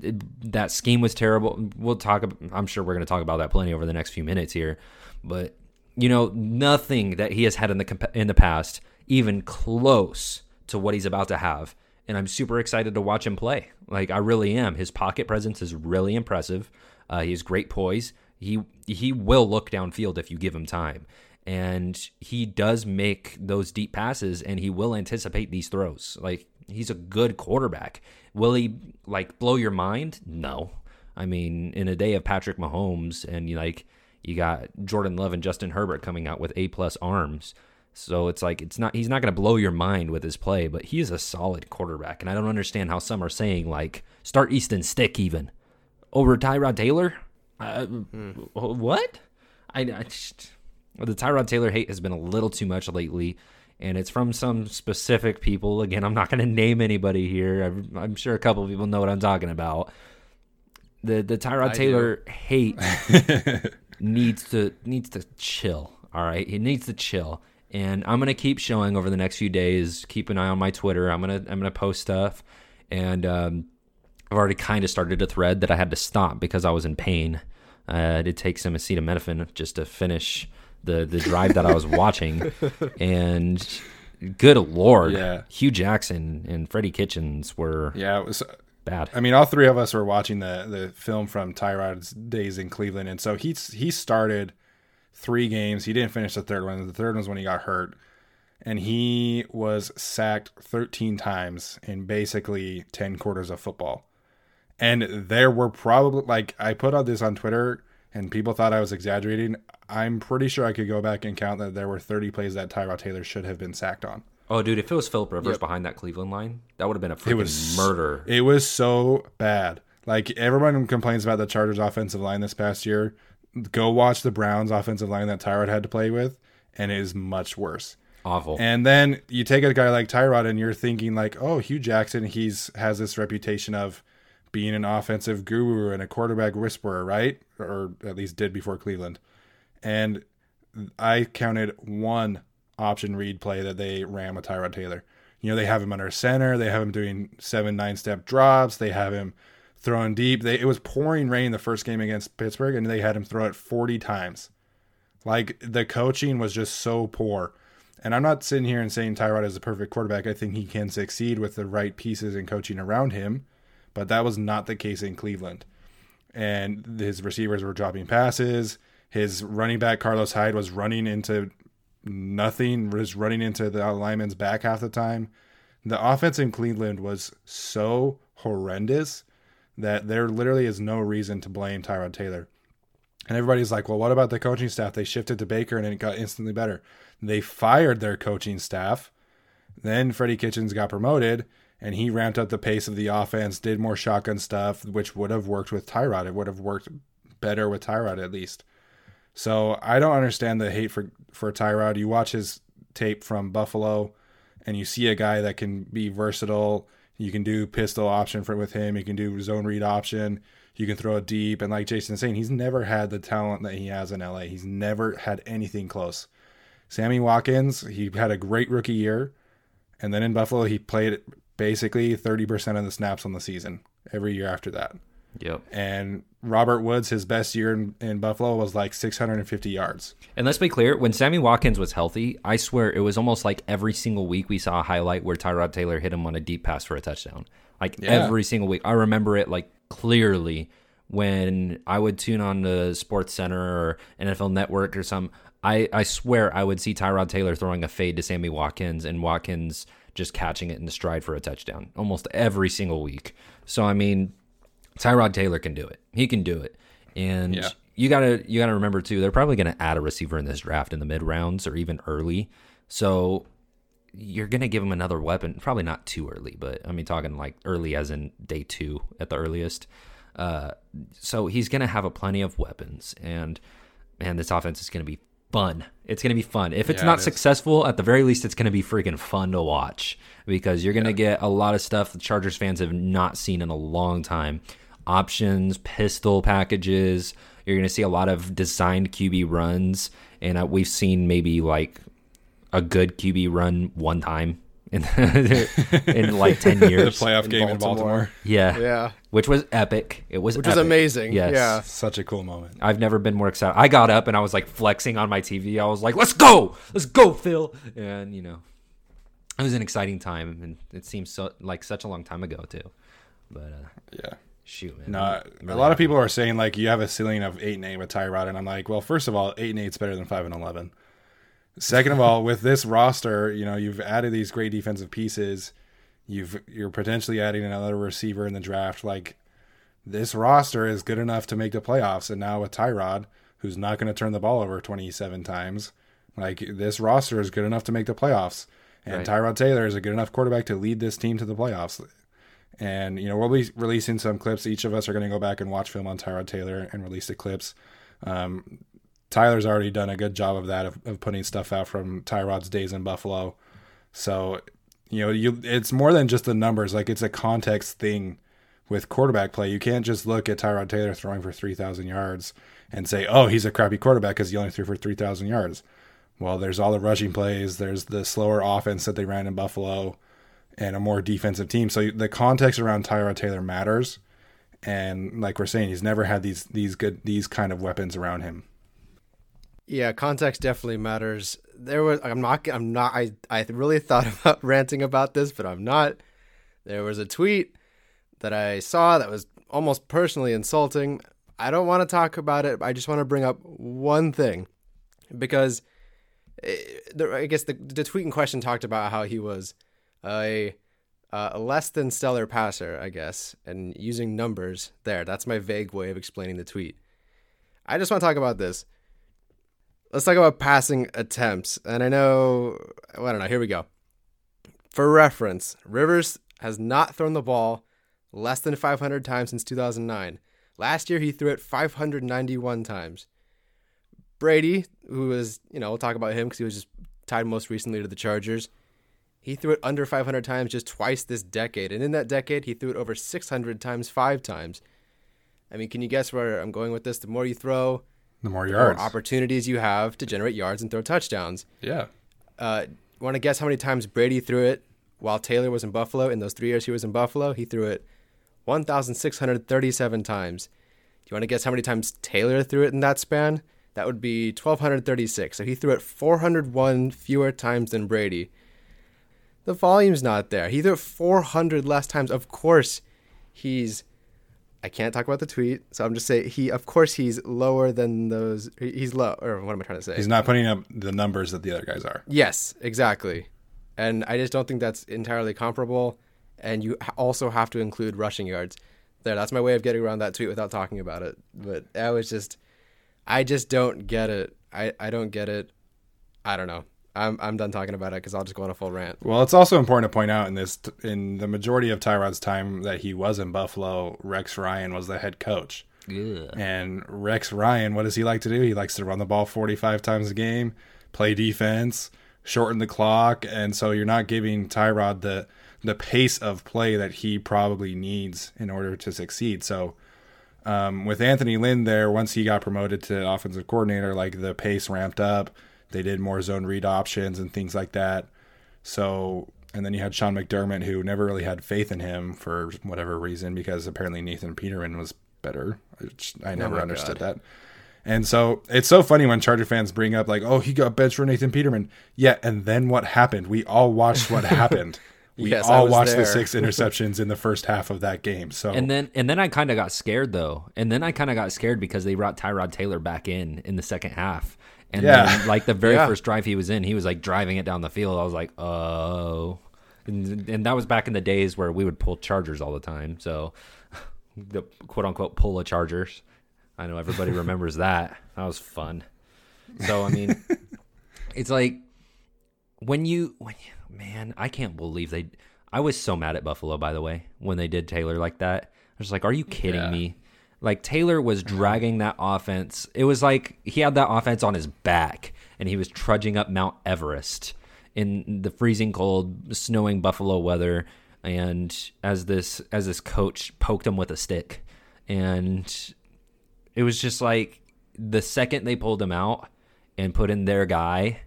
That scheme was terrible. We'll talk. I'm sure we're going to talk about that plenty over the next few minutes here. But you know, nothing that he has had in the in the past even close to what he's about to have. And I'm super excited to watch him play. Like I really am. His pocket presence is really impressive. Uh, he has great poise. He he will look downfield if you give him time and he does make those deep passes and he will anticipate these throws like he's a good quarterback. Will he like blow your mind? No. I mean in a day of patrick mahomes and you like you got jordan love and justin herbert coming out with a plus arms so it's like it's not he's not going to blow your mind with his play but he is a solid quarterback and i don't understand how some are saying like start easton stick even. Over tyrod taylor? Uh, what? I, I just, the Tyrod Taylor hate has been a little too much lately, and it's from some specific people. Again, I'm not going to name anybody here. I'm, I'm sure a couple of people know what I'm talking about. The the Tyrod I Taylor hate [laughs] needs to needs to chill. All right, he needs to chill, and I'm gonna keep showing over the next few days. Keep an eye on my Twitter. I'm gonna I'm gonna post stuff, and um, I've already kind of started a thread that I had to stop because I was in pain. Uh, I did take some acetaminophen just to finish the the drive that I was watching, [laughs] and good lord, Yeah. Hue Jackson and Freddie Kitchens were Yeah, it was. Uh, bad. I mean, all three of us were watching the the film from Tyrod's days in Cleveland, and so he he started three games. He didn't finish the third one. The third one was when he got hurt, and he was sacked 13 times in basically 10 quarters of football. And there were probably like I put out this on Twitter, and people thought I was exaggerating. I'm pretty sure I could go back and count that there were 30 plays that Tyrod Taylor should have been sacked on. Oh, dude, if it was Philip Rivers behind that Cleveland line, that would have been a freaking It was murder. It was so bad. Like everyone complains about the Chargers offensive line this past year. Go watch the Browns offensive line that Tyrod had to play with, and it is much worse. Awful. And then you take a guy like Tyrod, and you're thinking like, oh, Hue Jackson, he's has this reputation of being an offensive guru and a quarterback whisperer, right? Or at least did before Cleveland. And I counted one option read play that they ran with Tyrod Taylor. You know, they have him under center, they have him doing seven, nine step drops, they have him throwing deep. They, it was pouring rain the first game against Pittsburgh, and they had him throw it 40 times. Like the coaching was just so poor. And I'm not sitting here and saying Tyrod is the perfect quarterback. I think he can succeed with the right pieces and coaching around him, but that was not the case in Cleveland. And his receivers were dropping passes. His running back Carlos Hyde was running into nothing, was running into the lineman's back half the time. The offense in Cleveland was so horrendous that there literally is no reason to blame Tyrod Taylor. And everybody's like, well, what about the coaching staff? They shifted to Baker and it got instantly better. They fired their coaching staff. Then Freddie Kitchens got promoted and he ramped up the pace of the offense, did more shotgun stuff, which would have worked with Tyrod. It would have worked better with Tyrod at least. So I don't understand the hate for, for Tyrod. You watch his tape from Buffalo and you see a guy that can be versatile. You can do pistol option for with him. You can do zone read option. You can throw it deep. And like Jason's saying, he's never had the talent that he has in LA. He's never had anything close. Sammy Watkins, he had a great rookie year. And then in Buffalo, he played basically 30% of the snaps on the season every year after that. Yep. And Robert Woods, his best year in, in Buffalo was like 650 yards. And let's be clear, when Sammy Watkins was healthy, I swear it was almost like every single week we saw a highlight where Tyrod Taylor hit him on a deep pass for a touchdown. Like Yeah. every single week. I remember it like clearly when I would tune on the SportsCenter or NFL Network or some. I, I swear I would see Tyrod Taylor throwing a fade to Sammy Watkins and Watkins just catching it in the stride for a touchdown almost every single week. So I mean, Tyrod Taylor can do it. He can do it. And Yeah. you gotta you gotta remember too, they're probably gonna add a receiver in this draft in the mid rounds or even early. So you're gonna give him another weapon. Probably not too early, but I mean talking like early as in day two at the earliest. Uh, so he's gonna have a plenty of weapons, and man, this offense is gonna be fun. It's gonna be fun. If it's Yeah, not it successful, at the very least, it's gonna be freaking fun to watch because you're gonna get a lot of stuff the Chargers fans have not seen in a long time. Options, pistol packages. You're gonna see a lot of designed QB runs, and uh, we've seen maybe like a good QB run one time in [laughs] in like ten [laughs] The years. playoff game in Baltimore. Yeah, Yeah. which was epic. It was Which was amazing. Yes. Yeah. Such a cool moment. I've never been more excited. I got up and I was like flexing on my TV. I was like, "Let's go, let's go, Phil!" And you know, it was an exciting time, and it seems so like such a long time ago too. But uh, Yeah. shoot, man, No, I'm a really lot of people are saying like you have a ceiling of eight and eight with Tyrod, and I'm like, well, first of all, eight and eight's better than five and eleven. Second of all, with this roster, you know, you've added these great defensive pieces. You've you're potentially adding another receiver in the draft. Like this roster is good enough to make the playoffs, and now with Tyrod, who's not going to turn the ball over 27 times, like this roster is good enough to make the playoffs. And Right. Tyrod Taylor is a good enough quarterback to lead this team to the playoffs. And you know we'll be releasing some clips. Each of us are going to go back and watch film on Tyrod Taylor and release the clips. Um, Tyler's already done a good job of that of, of putting stuff out from Tyrod's days in Buffalo. So you know you it's more than just the numbers. Like it's a context thing with quarterback play. You can't just look at Tyrod Taylor throwing for three thousand yards and say, "Oh, he's a crappy quarterback because he only threw for three thousand yards." Well, there's all the rushing plays. There's the slower offense that they ran in Buffalo and a more defensive team. So the context around Tyrod Taylor matters. And like we're saying, he's never had these these good these kind of weapons around him. Yeah, context definitely matters. There was I'm not I'm not I I really thought [laughs] about ranting about this, but I'm not. There was a tweet that I saw that was almost personally insulting. I don't want to talk about it. I just want to bring up one thing because eh, I guess the the tweet in question talked about how he was a a less than stellar passer, I guess, and using numbers there. That's my vague way of explaining the tweet. I just want to talk about this. Let's talk about passing attempts. And I know, I don't know. Here we go. For reference, Rivers has not thrown the ball less than 500 times since 2009. Last year, he threw it 591 times. Brady, who was, you know, we'll talk about him because he was just tied most recently to the Chargers. He threw it under 500 times just twice this decade. And in that decade, he threw it over 600 times five times. I mean, can you guess where I'm going with this? The more you throw, The more the yards. more opportunities you have to generate yards and throw touchdowns. yeah. Uh, Want to guess how many times Brady threw it while Taylor was in Buffalo? In those three years he was in Buffalo, he threw it 1,637 times. Do you want to guess how many times Taylor threw it in that span? That would be 1,236. So he threw it 401 fewer times than Brady. The volume's not there. He threw it 400 less times. Of course, he's. I can't talk about the tweet, so I'm just saying he. Of course, he's lower than those. He's low, or what am I trying to say? He's not putting up the numbers that the other guys are. Yes, exactly. And I just don't think that's entirely comparable. And you also have to include rushing yards. There, that's my way of getting around that tweet without talking about it. But that was just, I just don't get it. I, I don't get it. I don't know. I'm I'm done talking about it because I'll just go on a full rant. Well, it's also important to point out in this in the majority of Tyrod's time that he was in Buffalo, Rex Ryan was the head coach. Yeah. And Rex Ryan, what does he like to do? He likes to run the ball 45 times a game, play defense, shorten the clock, and so you're not giving Tyrod the the pace of play that he probably needs in order to succeed. So um, with Anthony Lynn there, once he got promoted to offensive coordinator, like the pace ramped up. They did more zone read options and things like that. So, and then you had Sean McDermott, who never really had faith in him for whatever reason, because apparently Nathan Peterman was better. Which I never my understood God. that. And so it's so funny when Charger fans bring up like, "Oh, he got benched for Nathan Peterman." Yeah, and then what happened? We all watched what [laughs] happened. We Yes, all was watched the six [laughs] interceptions in the first half of that game. So And then and then I kind of got scared though. And then I kind of got scared because they brought Tyrod Taylor back in in the second half. And Yeah. then, like the very Yeah. first drive he was in, he was like driving it down the field. I was like, "Oh." And, and that was back in the days where we would pull Chargers all the time. So [laughs] the quote unquote pull a Chargers. I know everybody [laughs] remembers that. That was fun. So I mean, [laughs] it's like when you when you, man, I can't believe they. I was so mad at Buffalo, by the way, when they did Taylor like that. I was like, "Are you kidding Yeah. me?" Like Taylor was uh-huh. dragging that offense. It was like he had that offense on his back, and he was trudging up Mount Everest in the freezing cold, snowing Buffalo weather. And as this as this coach poked him with a stick, and it was just like the second they pulled him out and put in their guy,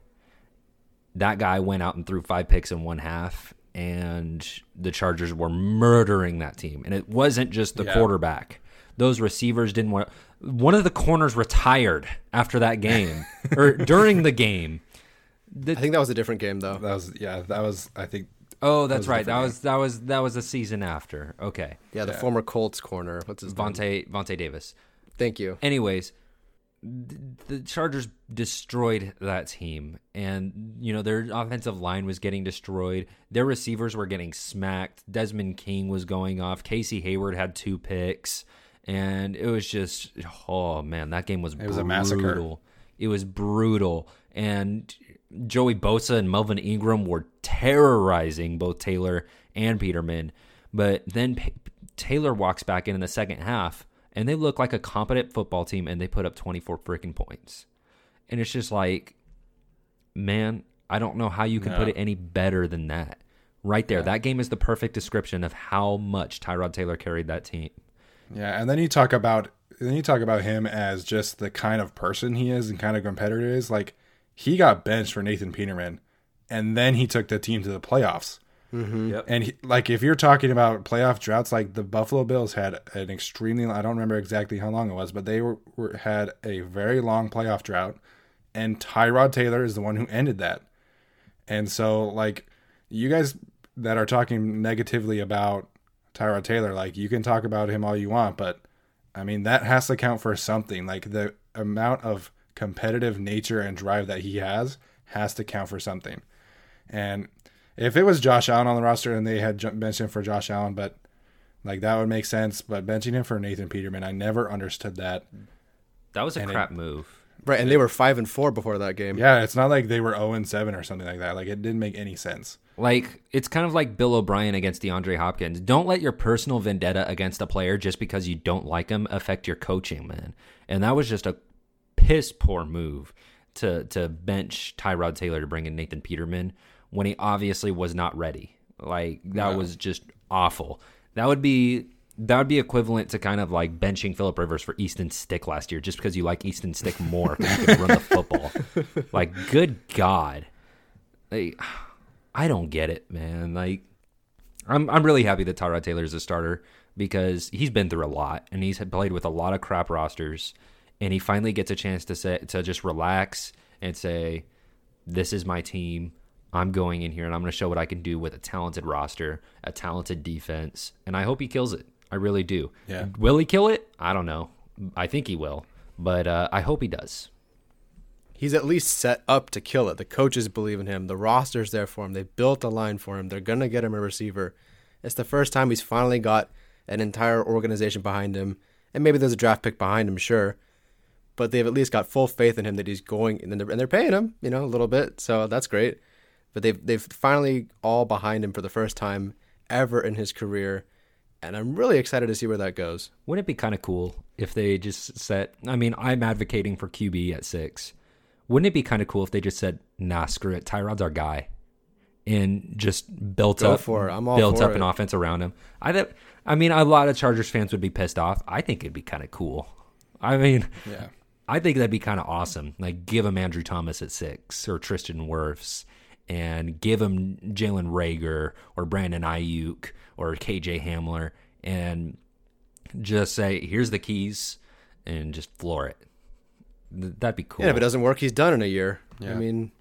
that guy went out and threw five picks in one half, and the Chargers were murdering that team. And it wasn't just the Yeah. quarterback; those receivers didn't want. One of the corners retired after that game or [laughs] during the game. I think that was a different game though. that was yeah, that was I think Oh, that's was a right. That different was that was that was the season after. Okay, Yeah, the former Colts corner. What's his name? Vontae Vontae Davis. Thank you. anyways th- the chargers destroyed that team and you know their offensive line was getting destroyed their receivers were getting smacked desmond king was going off casey hayward had two picks and it was just oh man that game was It was a massacre. it was brutal and joey bosa and melvin ingram were terrorizing both taylor and peterman but then P- taylor walks back in in the second half and they look like a competent football team and they put up 24 freaking points. And it's just like, man, I don't know how you can put it any better than that. Right there. That game is the perfect description of how much Tyrod Taylor carried that team. Yeah, and then you talk about then you talk about him as just the kind of person he is and kind of competitor he is. Like he got benched for Nathan Peterman, and then he took the team to the playoffs. Mm-hmm. Yep. And he, like if you're talking about playoff droughts, like the Buffalo Bills had an extremely I don't remember exactly how long it was, but they were, were had a very long playoff drought, and Tyrod Taylor is the one who ended that. And so like you guys that are talking negatively about Tyrod Taylor, like you can talk about him all you want, but I mean that has to count for something. Like the amount of competitive nature and drive that he has has to count for something. And if it was Josh Allen on the roster and they had benched him for Josh Allen, but like that would make sense. But benching him for Nathan Peterman, I never understood that. That was a And it- crap move. Right, and they were five and four before that game. Yeah, it's not like they were 0 and 7 or something like that. Like it didn't make any sense. Like, it's kind of like Bill O'Brien against DeAndre Hopkins. Don't let your personal vendetta against a player just because you don't like him affect your coaching, man. And that was just a piss poor move. to to bench Tyrod Taylor to bring in Nathan Peterman when he obviously was not ready. Like that No. was just awful. That would be that would be equivalent to kind of like benching Philip Rivers for Easton Stick last year, just because you like Easton Stick more because you can run the football. [laughs] Like, good God, like, I don't get it, man. Like, I'm I'm really happy that Tyrod Taylor is a starter because he's been through a lot and he's played with a lot of crap rosters, and he finally gets a chance to say to just relax and say, "This is my team. I'm going in here and I'm going to show what I can do with a talented roster, a talented defense, and I hope he kills it. I really do. Yeah. Will he kill it? I don't know. I think he will, but uh, I hope he does. He's at least set up to kill it. The coaches believe in him. The roster's there for him. They built a line for him. They're gonna get him a receiver. It's the first time he's finally got an entire organization behind him, and maybe there's a draft pick behind him, sure. But they've at least got full faith in him that he's going, and they're, and they're paying him, you know, a little bit. So that's great. But they've they've finally all behind him for the first time ever in his career, and I'm really excited to see where that goes. Wouldn't it be kind of cool if they just set? I mean, I'm advocating for QB at six. Wouldn't it be kind of cool if they just said, "Nah, screw it. Tyrod's our guy," and just built Go up for it. I'm all built up it. an offense around him? I th- I mean, a lot of Chargers fans would be pissed off. I think it'd be kind of cool. I mean, Yeah. I think that'd be kind of awesome. Like, give him Andrew Thomas at six or Tristan Wirfs, and give him Jalen Reagor or Brandon Aiyuk or KJ Hamler, and just say, "Here's the keys," and just floor it. That'd be cool. Yeah, if it doesn't work, he's done in a year. I mean,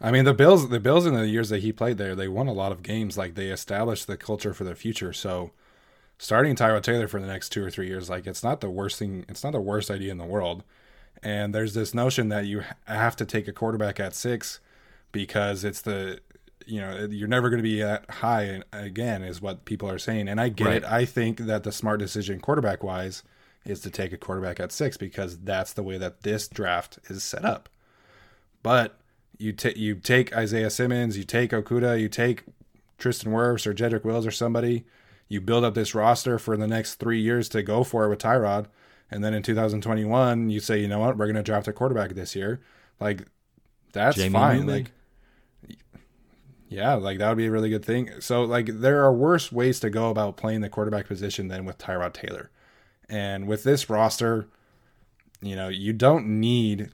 I mean, the Bills, the Bills in the years that he played there, they won a lot of games. Like they established the culture for the future. So starting Tyrod Taylor for the next two or three years, like it's not the worst thing. It's not the worst idea in the world. And there's this notion that you have to take a quarterback at six because it's the, you know, you're never going to be at high again, is what people are saying. And I get Right. it. I think that the smart decision, quarterback wise, is to take a quarterback at six because that's the way that this draft is set up. But you take you take Isaiah Simmons, you take Okudah, you take Tristan Wirfs or Jedrick Wills or somebody. You build up this roster for the next three years to go for it with Tyrod, and then in 2021 you say, you know what, we're going to draft a quarterback this year. Like that's Jamie fine. Like yeah, like that would be a really good thing. So like there are worse ways to go about playing the quarterback position than with Tyrod Taylor. And with this roster, you know, you don't need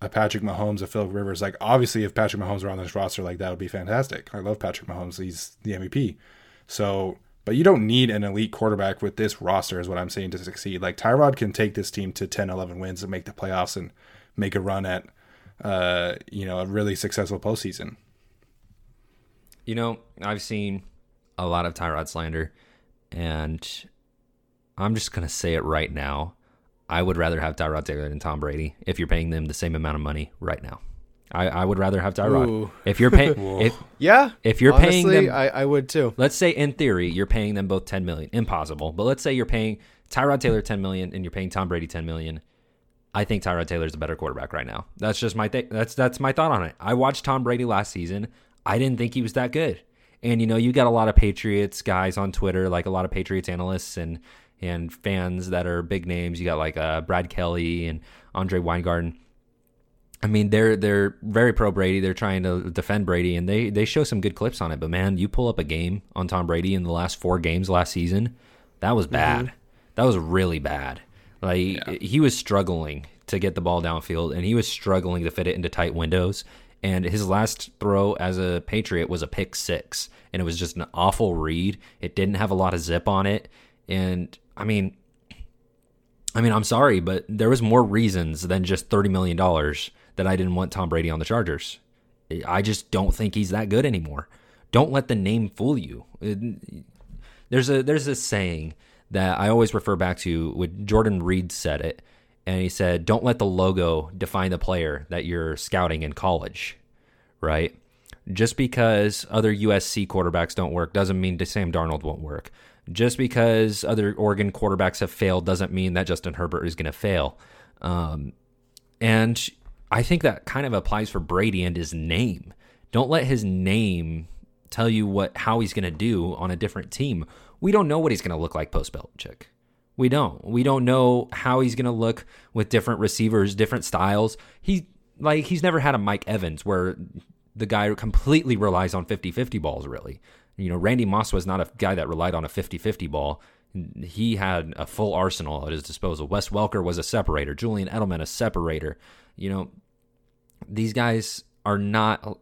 a Patrick Mahomes, a Philip Rivers. Like obviously if Patrick Mahomes were on this roster, like that would be fantastic. I love Patrick Mahomes. He's the MVP. So but you don't need an elite quarterback with this roster is what I'm saying to succeed. Like Tyrod can take this team to 10, 11 wins and make the playoffs and make a run at uh, you know, a really successful postseason. You know, I've seen a lot of Tyrod slander, and I'm just gonna say it right now. I would rather have Tyrod Taylor than Tom Brady if you're paying them the same amount of money right now. I, I would rather have Tyrod. Ooh. If you're paying, [laughs] if yeah. If you're paying them- I, I would too. let's say in theory you're paying them both 10 million, impossible. But let's say you're paying Tyrod Taylor 10 million and you're paying Tom Brady 10 million. I think Tyrod Taylor's a better quarterback right now. That's just my th- that's that's my thought on it. I watched Tom Brady last season. I didn't think he was that good. And you know, you got a lot of Patriots guys on Twitter, like a lot of Patriots analysts and and fans that are big names. You got like uh, Brad Kelly and Andre Weingarten. I mean, they're they're very pro Brady. They're trying to defend Brady, and they they show some good clips on it. But man, you pull up a game on Tom Brady in the last four games last season, that was bad. That was really bad. Like he was struggling to get the ball downfield, and he was struggling to fit it into tight windows. And his last throw as a Patriot was a pick six, and it was just an awful read. It didn't have a lot of zip on it, and I mean, I mean, I'm sorry, but there was more reasons than just thirty million dollars that I didn't want Tom Brady on the Chargers. I just don't think he's that good anymore. Don't let the name fool you. There's a there's a saying that I always refer back to. When Jordan Reed said it, and he said, "Don't let the logo define the player that you're scouting in college." Right? Just because other USC quarterbacks don't work doesn't mean Sam Darnold won't work. Just because other Oregon quarterbacks have failed doesn't mean that Justin Herbert is going to fail. Um, and I think that kind of applies for Brady and his name. Don't let his name tell you what how he's going to do on a different team. We don't know what he's going to look like post Belichick. We don't. We don't know how he's going to look with different receivers, different styles. He like he's never had a Mike Evans where the guy completely relies on 50-50 balls really. You know, Randy Moss was not a guy that relied on a 50-50 ball. He had a full arsenal at his disposal. Wes Welker was a separator, Julian Edelman a separator. You know, these guys are not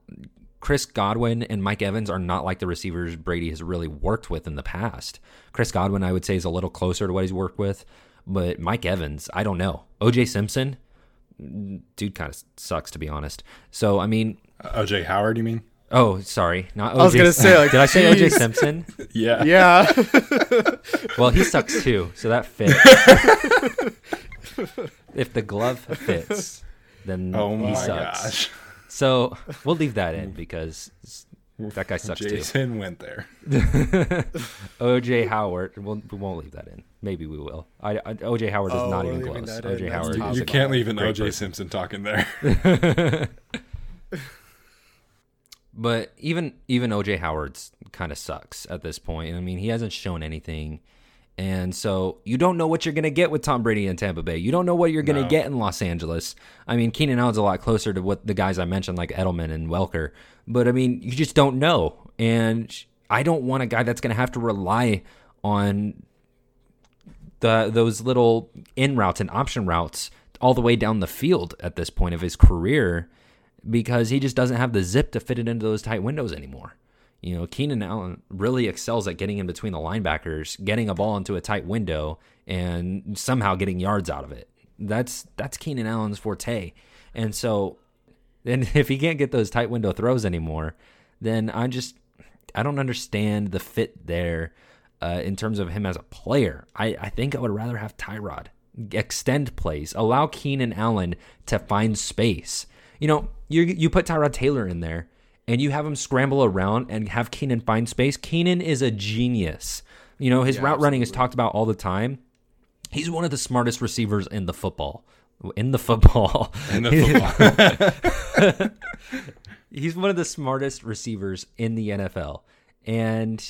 Chris Godwin and Mike Evans are not like the receivers Brady has really worked with in the past. Chris Godwin, I would say, is a little closer to what he's worked with, but Mike Evans, I don't know. OJ Simpson, dude, kind of sucks to be honest. So, I mean, Uh, OJ Howard, you mean? oh, sorry, not OJ. I was gonna say, like, did I say OJ. Simpson? [laughs] Yeah. Yeah. [laughs] Well, he sucks too, so that fits. [laughs] if the glove fits, then Oh he my sucks. gosh. So we'll leave that in because that guy sucks too. Jason went there. [laughs] OJ Howard. We'll, we won't leave that in. Maybe we will. I, I, OJ Howard is Oh, not even close. that in. OJ Howard. top is You can't leave an OJ person. Simpson talking there. [laughs] But even even OJ Howard's kind of sucks at this point. I mean, he hasn't shown anything. And so you don't know what you're going to get with Tom Brady in Tampa Bay. You don't know what you're going to No. get in Los Angeles. I mean, Keenan Allen's a lot closer to what the guys I mentioned, like Edelman and Welker. But I mean, you just don't know. And I don't want a guy that's going to have to rely on the those little in routes and option routes all the way down the field at this point of his career because he just doesn't have the zip to fit it into those tight windows anymore. You know, Keenan Allen really excels at getting in between the linebackers, getting a ball into a tight window, and somehow getting yards out of it. That's that's Keenan Allen's forte. And so, then [laughs] if he can't get those tight window throws anymore, then I just I don't understand the fit there uh, in terms of him as a player. I, I think I would rather have Tyrod extend plays, allow Keenan Allen to find space. You know, you you put Tyrod Taylor in there and you have him scramble around and have Keenan find space. Keenan is a genius. You know, his Yeah, route running is talked about all the time. He's one of the smartest receivers in the football. In the football. In the [laughs] football. he's one of the smartest receivers in the NFL, and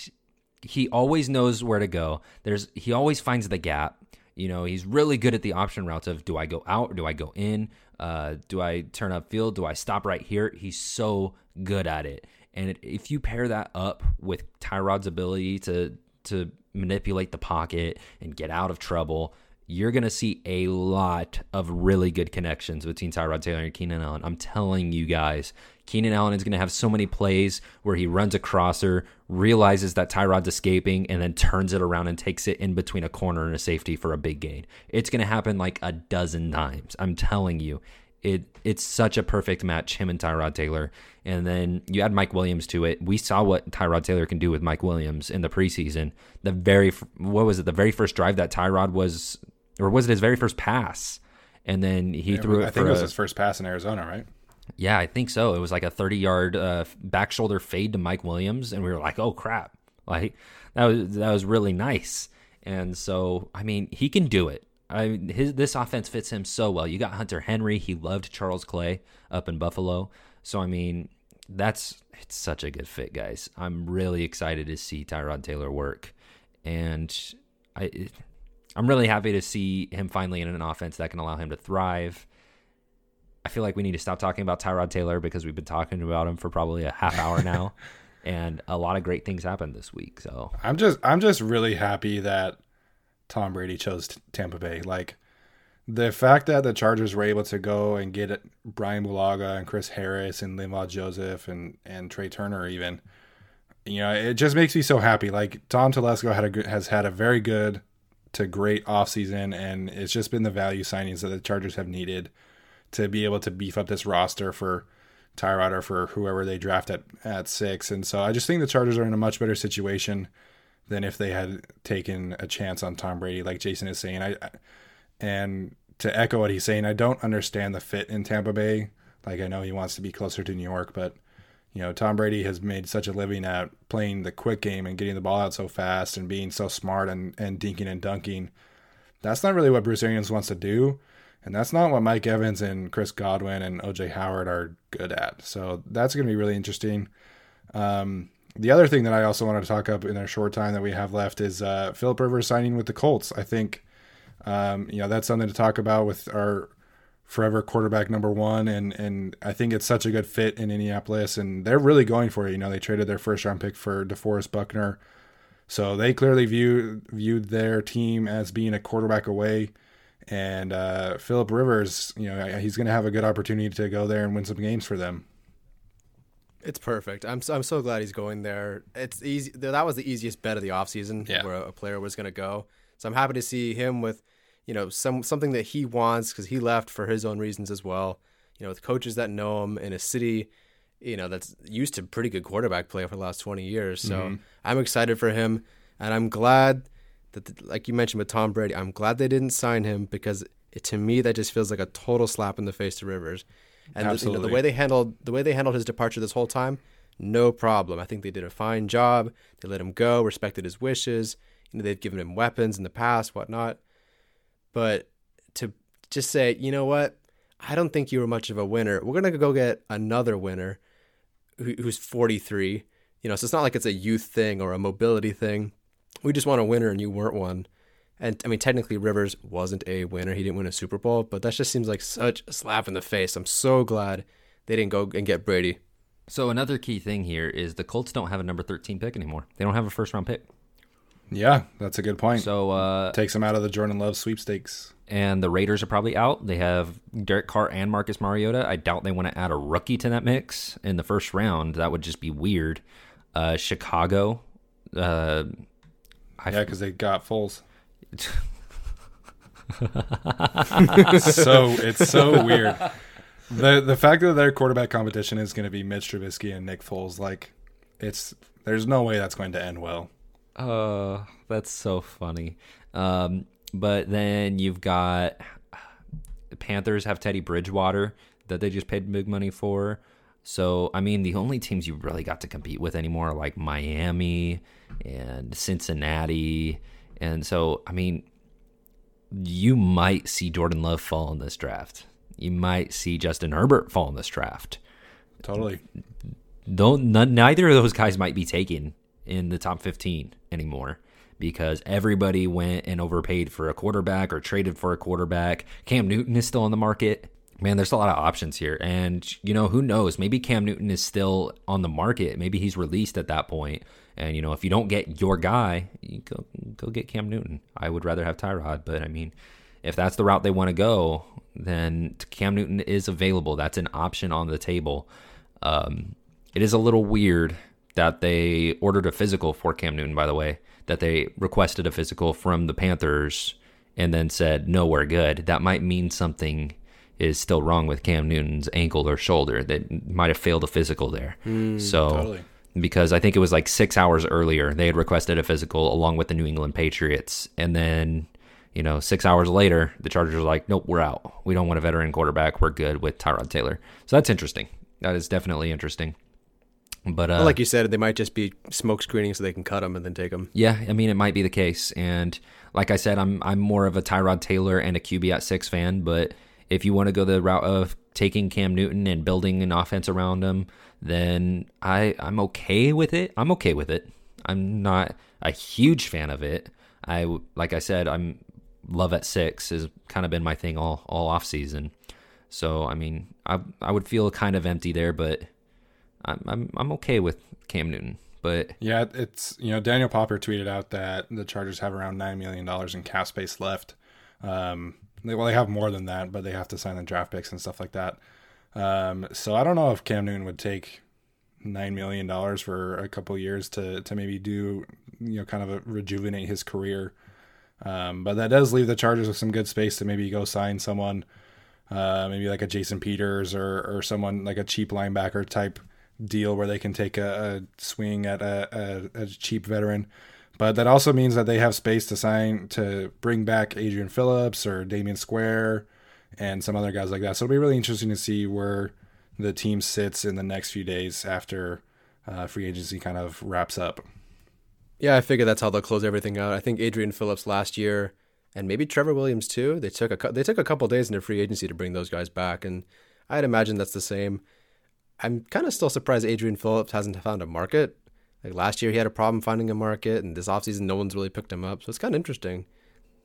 he always knows where to go. There's he always finds the gap. You know, he's really good at the option routes of do I go out or do I go in? Uh, do I turn up field? Do I stop right here? He's so good at it. And if you pair that up with Tyrod's ability to to manipulate the pocket and get out of trouble, you're going to see a lot of really good connections between Tyrod Taylor and Keenan Allen. I'm telling you guys, Keenan Allen is going to have so many plays where he runs a crosser, realizes that Tyrod's escaping, and then turns it around and takes it in between a corner and a safety for a big gain. It's going to happen like a dozen times. I'm telling you. It it's such a perfect match, him and Tyrod Taylor. And then you add Mike Williams to it. We saw what Tyrod Taylor can do with Mike Williams in the preseason. The very what was it? The very first drive that Tyrod was, or was it his very first pass? And then he threw it I think it was a- his first pass in Arizona, right? Yeah, I think so. It was like a 30 yard uh, back shoulder fade to Mike Williams, and we were like, "Oh crap!" Like that was that was really nice. And so, I mean, he can do it. I his this offense fits him so well. You got Hunter Henry. He loved Charles Clay up in Buffalo. So I mean, that's it's such a good fit, guys. I'm really excited to see Tyrod Taylor work, and I. I'm really happy to see him finally in an offense that can allow him to thrive. I feel like we need to stop talking about Tyrod Taylor because we've been talking about him for probably a half hour now, [laughs] and a lot of great things happened this week. So I'm just I'm just really happy that Tom Brady chose Tampa Bay. Like the fact that the Chargers were able to go and get Bryan Bulaga and Chris Harris and Linval Joseph and and Trai Turner even, you know, it just makes me so happy. Like Tom Telesco had a has had a very good to great offseason and it's just been the value signings that the Chargers have needed to be able to beef up this roster for Tyrod or for whoever they draft at, at six. And so I just think the Chargers are in a much better situation than if they had taken a chance on Tom Brady, like Jason is saying. I and to echo what he's saying, I don't understand the fit in Tampa Bay. Like I know he wants to be closer to New York, but you know Tom Brady has made such a living at playing the quick game and getting the ball out so fast and being so smart and and dinking and dunking. That's not really what Bruce Arians wants to do. And that's not what Mike Evans and Chris Godwin and OJ Howard are good at. So that's going to be really interesting. Um, the other thing that I also wanted to talk up in our short time that we have left is uh, Philip Rivers signing with the Colts. I think, um, you know, that's something to talk about with our forever quarterback number one, and and I think it's such a good fit in Indianapolis, and they're really going for it. You know, they traded their first round pick for DeForest Buckner, so they clearly view viewed their team as being a quarterback away. And uh, Philip Rivers, you know, he's going to have a good opportunity to go there and win some games for them. It's perfect. I'm so, I'm so glad he's going there. It's easy. That was the easiest bet of the offseason Yeah. where a player was going to go. So I'm happy to see him with, you know, some something that he wants because he left for his own reasons as well. You know, with coaches that know him in a city, you know, that's used to pretty good quarterback play for the last 20 years. So I'm excited for him, and I'm glad that, like you mentioned with Tom Brady, I'm glad they didn't sign him because it, to me that just feels like a total slap in the face to Rivers. And the, you know, the way they handled the way they handled his departure this whole time, no problem. I think they did a fine job. They let him go, respected his wishes. You know, they've given him weapons in the past, whatnot. But to just say, you know what, I don't think you were much of a winner. We're gonna go get another winner who, who's 43. You know, so it's not like it's a youth thing or a mobility thing. We just want a winner, and you weren't one. And I mean, technically, Rivers wasn't a winner. He didn't win a Super Bowl, but that just seems like such a slap in the face. I'm so glad they didn't go and get Brady. So another key thing here is the Colts don't have a number 13 pick anymore. They don't have a first round pick. Yeah, that's a good point. So uh, Takes them out of the Jordan Love sweepstakes. and the Raiders are probably out. They have Derek Carr and Marcus Mariota. I doubt they want to add a rookie to that mix in the first round. That would just be weird. Uh, Chicago, uh, I Yeah, because they got Foles. [laughs] so it's so weird. The the fact that their quarterback competition is going to be Mitch Trubisky and Nick Foles, like it's there's no way that's going to end well. Oh, that's so funny. Um, but then you've got the Panthers have Teddy Bridgewater that they just paid big money for. So I mean, the only teams you really got to compete with anymore are like Miami and Cincinnati, and so I mean, you might see Jordan Love fall in this draft. You might see Justin Herbert fall in this draft Totally. don't none, neither of those guys might be taken in the top 15 anymore because everybody went and overpaid for a quarterback or traded for a quarterback. Cam Newton is still on the market. Man, there's a lot of options here. And, you know, who knows? Maybe Cam Newton is still on the market. Maybe he's released at that point. And, you know, if you don't get your guy, you go, go get Cam Newton. I would rather have Tyrod. But, I mean, if that's the route they want to go, then Cam Newton is available. That's an option on the table. Um, it is a little weird that they ordered a physical for Cam Newton, by the way, that they requested a physical from the Panthers and then said, no, we're good. That might mean something is still wrong with Cam Newton's ankle or shoulder that might have failed a physical there. so, totally. because I think it was like six hours earlier, they had requested a physical along with the New England Patriots. And then, you know, six hours later, the Chargers were like, nope, we're out. We don't want a veteran quarterback. We're good with Tyrod Taylor. So that's interesting. That is definitely interesting. But uh, Well, like you said, they might just be smoke screening so they can cut them and then take them. yeah, I mean, it might be the case. And like I said, I'm I'm more of a Tyrod Taylor and a QB at six fan. But if you want to go the route of taking Cam Newton and building an offense around him, then I I'm okay with it. I'm okay with it. I'm not a huge fan of it. I like I said, I'm love at six has kind of been my thing all all off season. So I mean, I I would feel kind of empty there, but I'm I'm I'm okay with Cam Newton. But Yeah, it's you know Daniel Popper tweeted out that the Chargers have around nine million dollars in cap space left. Um, they well they have more than that, but they have to sign the draft picks and stuff like that. Um, so I don't know if Cam Newton would take nine million dollars for a couple years to to maybe do you know kind of a, rejuvenate his career. Um, but that does leave the Chargers with some good space to maybe go sign someone, uh, maybe like a Jason Peters or or someone like a cheap linebacker type deal where they can take a, a swing at a, a, a cheap veteran. But that also means that they have space to sign to bring back Adrian Phillips or Damion Square and some other guys like that. So it'll be really interesting to see where the team sits in the next few days after uh, free agency kind of wraps up. Yeah, I figure that's how they'll close everything out. I think Adrian Phillips last year, and maybe Trevor Williams too. They took a they took a couple days into free agency to bring those guys back, and I'd imagine that's the same. I'm kind of still surprised Adrian Phillips hasn't found a market. Like last year, he had a problem finding a market, and this offseason, no one's really picked him up. So it's kind of interesting.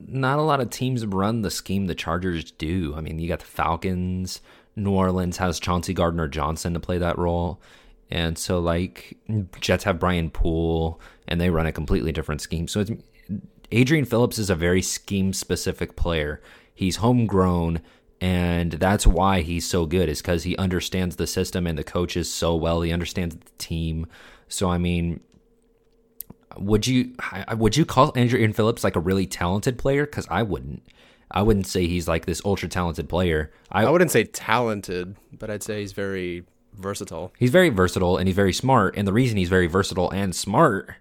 not a lot of teams run the scheme the Chargers do. I mean, you got the Falcons. New Orleans has Chauncey Gardner Johnson to play that role. And so, like, Jets have Brian Poole, and they run a completely different scheme. So, Adrian Phillips is a very scheme specific player. He's homegrown, and that's why he's so good, is because he understands the system and the coaches so well. He understands the team. So, I mean, would you would you call Adrian Phillips like a really talented player? Because I wouldn't. I wouldn't say he's like this ultra talented player. I, I wouldn't say talented, but I'd say he's very versatile. He's very versatile and he's very smart. And the reason he's very versatile and smart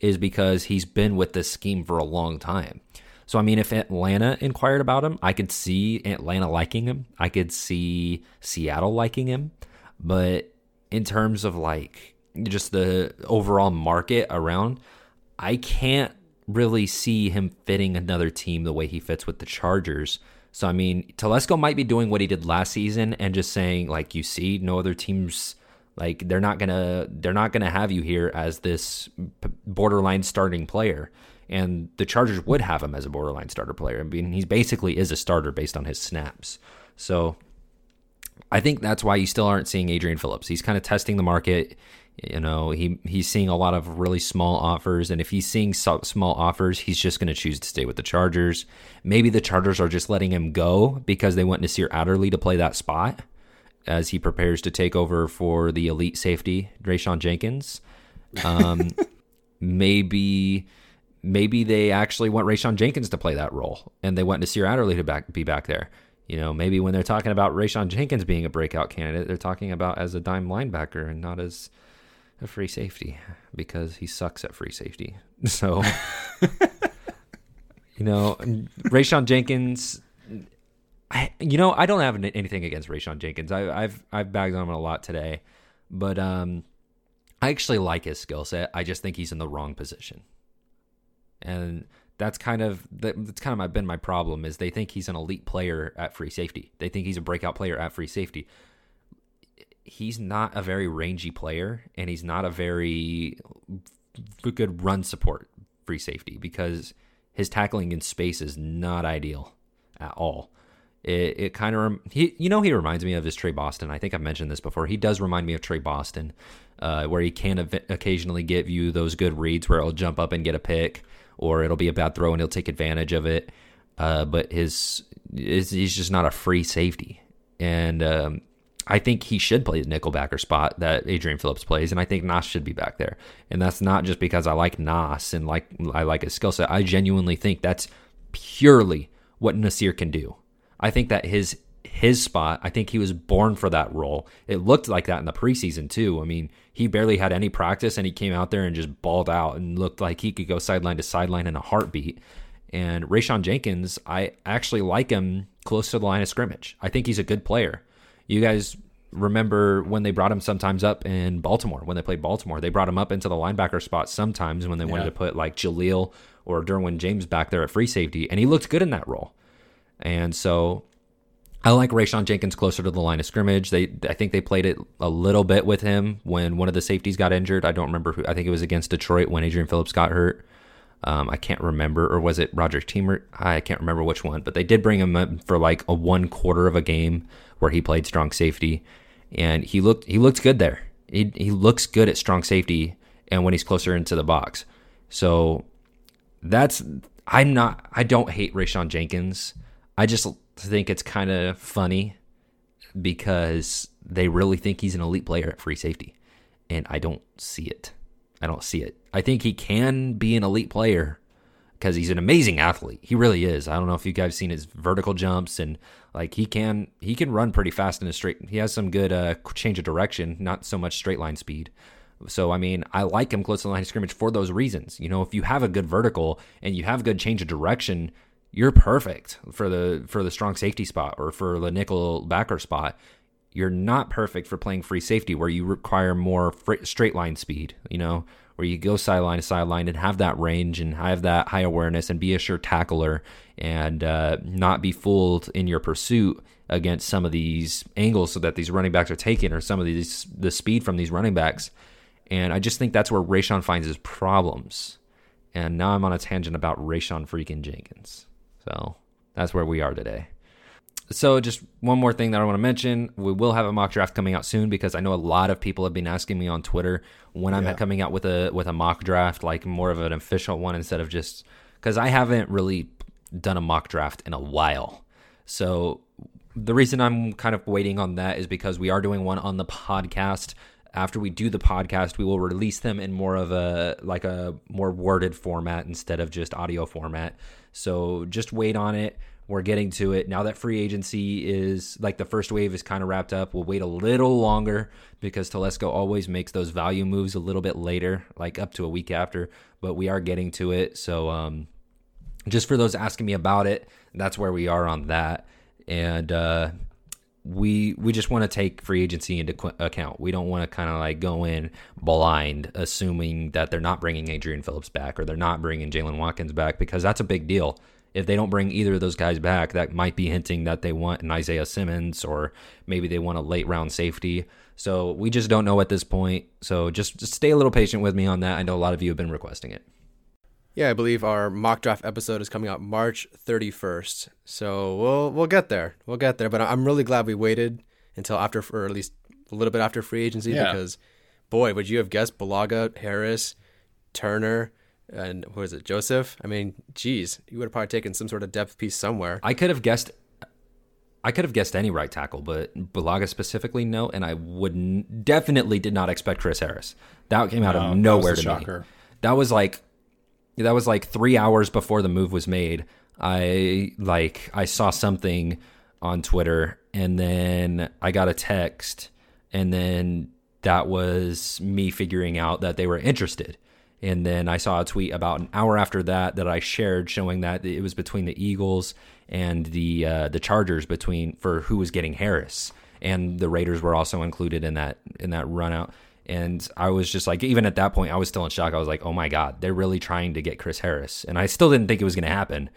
is because he's been with this scheme for a long time. So I mean, if Atlanta inquired about him, I could see Atlanta liking him. I could see Seattle liking him. But in terms of like just the overall market around, I can't really see him fitting another team the way he fits with the Chargers. So I mean, Telesco might be doing what he did last season and just saying like, you see, no other teams like they're not gonna they're not gonna have you here as this borderline starting player. And the Chargers would have him as a borderline starter player. I mean, he basically is a starter based on his snaps. So I think that's why you still aren't seeing Adrian Phillips. He's kind of testing the market. You know, he he's seeing a lot of really small offers, and if he's seeing so, small offers, he's just going to choose to stay with the Chargers. Maybe the Chargers are just letting him go because they want Nasir Adderley to play that spot as he prepares to take over for the elite safety, Rayshawn Jenkins. Um, [laughs] maybe maybe they actually want Rayshawn Jenkins to play that role, and they want Nasir Adderley to back, be back there. You know, maybe when they're talking about Rayshawn Jenkins being a breakout candidate, they're talking about as a dime linebacker and not as a free safety because he sucks at free safety. [laughs] So, you know, Rayshawn Jenkins. I, you know, I don't have anything against Rayshawn Jenkins. I, have I've bagged on him a lot today, but um, I actually like his skill set. I just think he's in the wrong position, and that's kind of that's kind of been my problem. Is they think he's an elite player at free safety. They think he's a breakout player at free safety he's not a very rangy player and he's not a very good run support free safety because his tackling in space is not ideal at all. It, it kind of he you know he reminds me of his Tre Boston. I think I've mentioned this before. He does remind me of Tre Boston, uh, where he can occasionally give you those good reads where he'll jump up and get a pick, or it'll be a bad throw and he'll take advantage of it. Uh, but his, his he's just not a free safety, and um, I think he should play the nickelbacker spot that Adrian Phillips plays, and I think Nas should be back there. And that's not just because I like Nas and like I like his skill set. I genuinely think that's purely what Nasir can do. I think that his his spot, I think he was born for that role. It looked like that in the preseason too. I mean, he barely had any practice and he came out there and just balled out and looked like he could go sideline to sideline in a heartbeat. And Rayshawn Jenkins, I actually like him close to the line of scrimmage. I think he's a good player. You guys remember when they brought him sometimes up in Baltimore when they played Baltimore. They brought him up into the linebacker spot sometimes when they wanted yeah. to put like Jaleel or Derwin James back there at free safety, and he looked good in that role. And so I like Rayshawn Jenkins closer to the line of scrimmage. They I think they played it a little bit with him when one of the safeties got injured. I don't remember who. I think it was against Detroit when Adrian Phillips got hurt. Um, I can't remember, or was it Roger Teamer? I can't remember which one, but they did bring him up for like a one quarter of a game where he played strong safety, and he looked he looked good there. He he looks good at strong safety, and when he's closer into the box, so that's I'm not I don't hate Rayshawn Jenkins. I just think it's kind of funny because they really think he's an elite player at free safety, and I don't see it. I don't see it. I think he can be an elite player because he's an amazing athlete. He really is. I don't know if you guys seen his vertical jumps and like he can he can run pretty fast in a straight. He has some good uh, change of direction, not so much straight line speed. So I mean, I like him close to the line of scrimmage for those reasons. You know, if you have a good vertical and you have good change of direction, you're perfect for the for the strong safety spot or for the nickel backer spot. You're not perfect for playing free safety where you require more straight line speed. You know, where you go sideline to sideline and have that range and have that high awareness and be a sure tackler and uh, not be fooled in your pursuit against some of these angles so that these running backs are taking or some of these the speed from these running backs. And I just think that's where Rayshawn finds his problems. And now I'm on a tangent about Rayshawn freaking Jenkins. So that's where we are today. So, just one more thing that I want to mention. We will have a mock draft coming out soon because I know a lot of people have been asking me on Twitter when I'm Yeah. coming out with a with a mock draft, like more of an official one instead of just because I haven't really done a mock draft in a while. So, the reason I'm kind of waiting on that is because we are doing one on the podcast. After we do the podcast, we will release them in more of a like a more worded format instead of just audio format. So just wait on it. We're getting to it. Now that free agency is like the first wave is kind of wrapped up, we'll wait a little longer because Telesco always makes those value moves a little bit later, like up to a week after, but we are getting to it. So um just for those asking me about it, that's where we are on that. And uh, we we just want to take free agency into qu- account. We don't want to kind of like go in blind, assuming that they're not bringing Adrian Phillips back or they're not bringing Jaylen Watkins back because that's a big deal. If they don't bring either of those guys back, that might be hinting that they want an Isaiah Simmons or maybe they want a late round safety. So we just don't know at this point. So just, just stay a little patient with me on that. I know a lot of you have been requesting it. Yeah, I believe our mock draft episode is coming out March 31st. So we'll we'll get there. We'll get there. But I'm really glad we waited until after, or at least a little bit after free agency, Yeah. because boy, would you have guessed Bulaga, Harris, Turner, and who is it, Joseph? I mean, geez, you would have probably taken some sort of depth piece somewhere. I could have guessed. I could have guessed any right tackle, but Bulaga specifically, no. And I would definitely did not expect Chris Harris. That came out No, of that was nowhere to shocker. me. That was like, that was like three hours before the move was made. I like I saw something on Twitter, and then I got a text, and then that was me figuring out that they were interested. And then I saw a tweet about an hour after that that I shared showing that it was between the Eagles and the uh, the Chargers between for who was getting Harris, and the Raiders were also included in that in that run out. And I was just like, even at that point, I was still in shock. I was like, oh my god, they're really trying to get Chris Harris, and I still didn't think it was going to happen.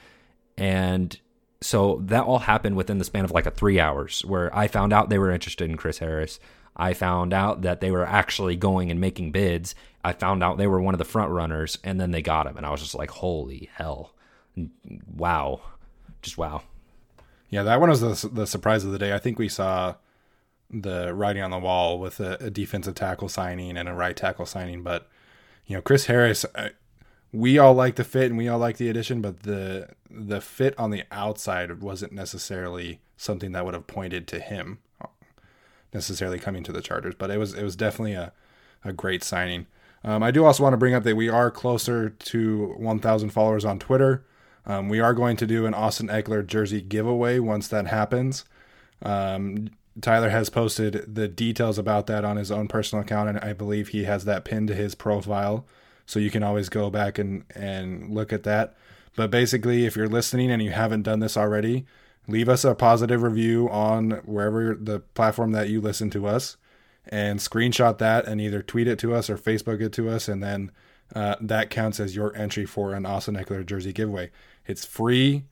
And so that all happened within the span of like a three hours where I found out they were interested in Chris Harris. I found out that they were actually going and making bids. I found out they were one of the front runners, and then they got him, and I was just like, "Holy hell! Wow, just wow!" Yeah, that one was the, the surprise of the day. I think we saw the writing on the wall with a, a defensive tackle signing and a right tackle signing. But you know, Chris Harris, I, we all like the fit and we all like the addition, but the the fit on the outside wasn't necessarily something that would have pointed to him uh, necessarily coming to the Chargers. But it was it was definitely a a great signing. Um, I do also want to bring up that we are closer to 1,000 followers on Twitter. Um, we are going to do an Austin Ekeler jersey giveaway once that happens. Um, Tyler has posted the details about that on his own personal account, and I believe he has that pinned to his profile. So you can always go back and, and look at that. But basically, if you're listening and you haven't done this already, leave us a positive review on wherever the platform that you listen to us and screenshot that and either tweet it to us or Facebook it to us. And then uh, that counts as your entry for an Austin Ekeler jersey giveaway. It's free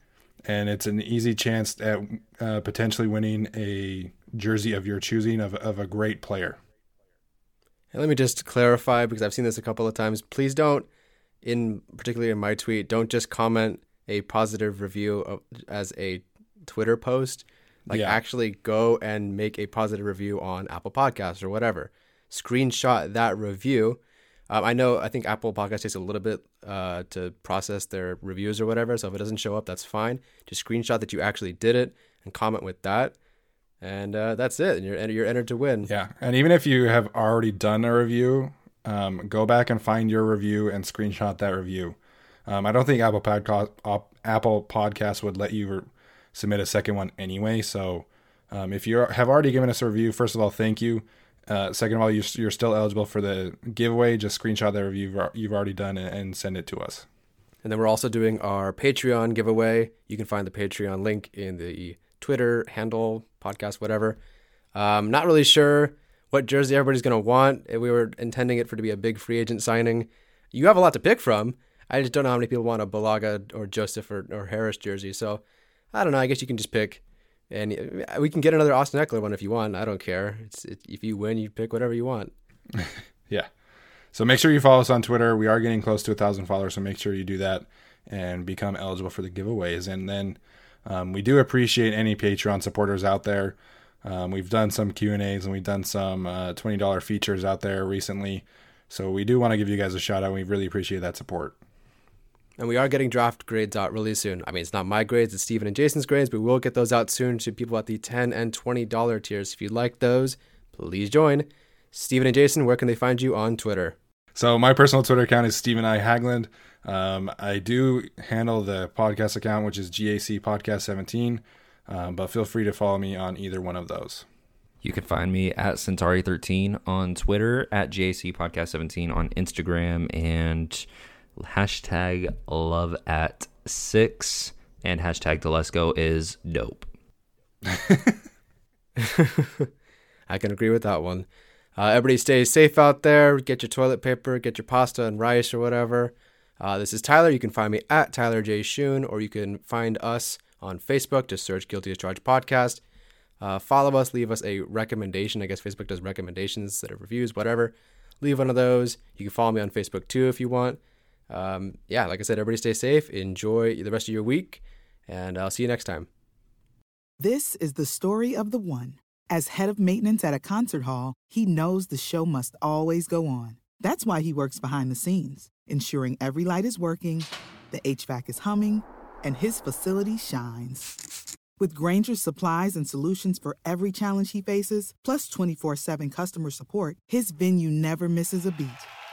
and it's an easy chance at uh, potentially winning a jersey of your choosing of, of a great player. And let me just clarify because I've seen this a couple of times. Please don't, in particularly in my tweet, don't just comment a positive review of, as a Twitter post. Like Yeah. actually go and make a positive review on Apple Podcasts or whatever. Screenshot that review. Um, I know I think Apple Podcast takes a little bit uh, to process their reviews or whatever. So if it doesn't show up, that's fine. Just screenshot that you actually did it and comment with that, and uh, that's it. And you're you're entered to win. Yeah. And even if you have already done a review, um, go back and find your review and screenshot that review. Um, I don't think Apple Podcast Apple Podcast would let you submit a second one anyway. So um, if you have already given us a review, first of all, thank you. Uh, second of all, you're, you're still eligible for the giveaway. Just screenshot that review you've, already done and, send it to us. And then we're also doing our Patreon giveaway. You can find the Patreon link in the Twitter handle, podcast, whatever. Um, not really sure what jersey everybody's going to want. We were intending it for to be a big free agent signing. You have a lot to pick from. I just don't know how many people want a Bulaga or Joseph or, or Harris jersey. So I don't know. I guess you can just pick. And we can get another Austin Ekeler one if you want. I don't care. It's it, if you win, you pick whatever you want. [laughs] Yeah. So make sure you follow us on Twitter. We are getting close to a thousand followers, so make sure you do that. and become eligible for the giveaways. And then um, we do appreciate any Patreon supporters out there. Um, we've done some Q and A's and we've done some uh, twenty dollar features out there recently. So we do want to give you guys a shout out. We really appreciate that support. And we are getting draft grades out really soon. I mean, it's not my grades, it's Stephen and Jason's grades, but we will get those out soon to people at the 10 and $20 tiers. If you'd like those, please join. Stephen and Jason, where can they find you on Twitter? So my personal Twitter account is Stephen I. Hagland. Um, I do handle the podcast account, which is GAC Podcast 17, um, but feel free to follow me on either one of those. You can find me at Centauri13 on Twitter, at GAC Podcast 17 on Instagram, and hashtag love at six and hashtag Telesco is dope. [laughs] I can agree with that one. Uh, everybody stay safe out there. Get your toilet paper, get your pasta and rice or whatever. Uh, this is Tyler. You can find me at Tyler J. Shoon, or you can find us on Facebook. Just search Guilty as Charged Podcast. Uh, follow us, leave us a recommendation. I guess Facebook does recommendations instead of reviews, whatever. Leave one of those. You can follow me on Facebook too if you want. Um, yeah, like I said, everybody stay safe. Enjoy the rest of your week, and I'll see you next time. This is the story of the one. As head of maintenance at a concert hall, he knows the show must always go on. That's why he works behind the scenes, ensuring every light is working, the HVAC is humming, and his facility shines. With Grainger's supplies and solutions for every challenge he faces, plus 24 7 customer support, his venue never misses a beat.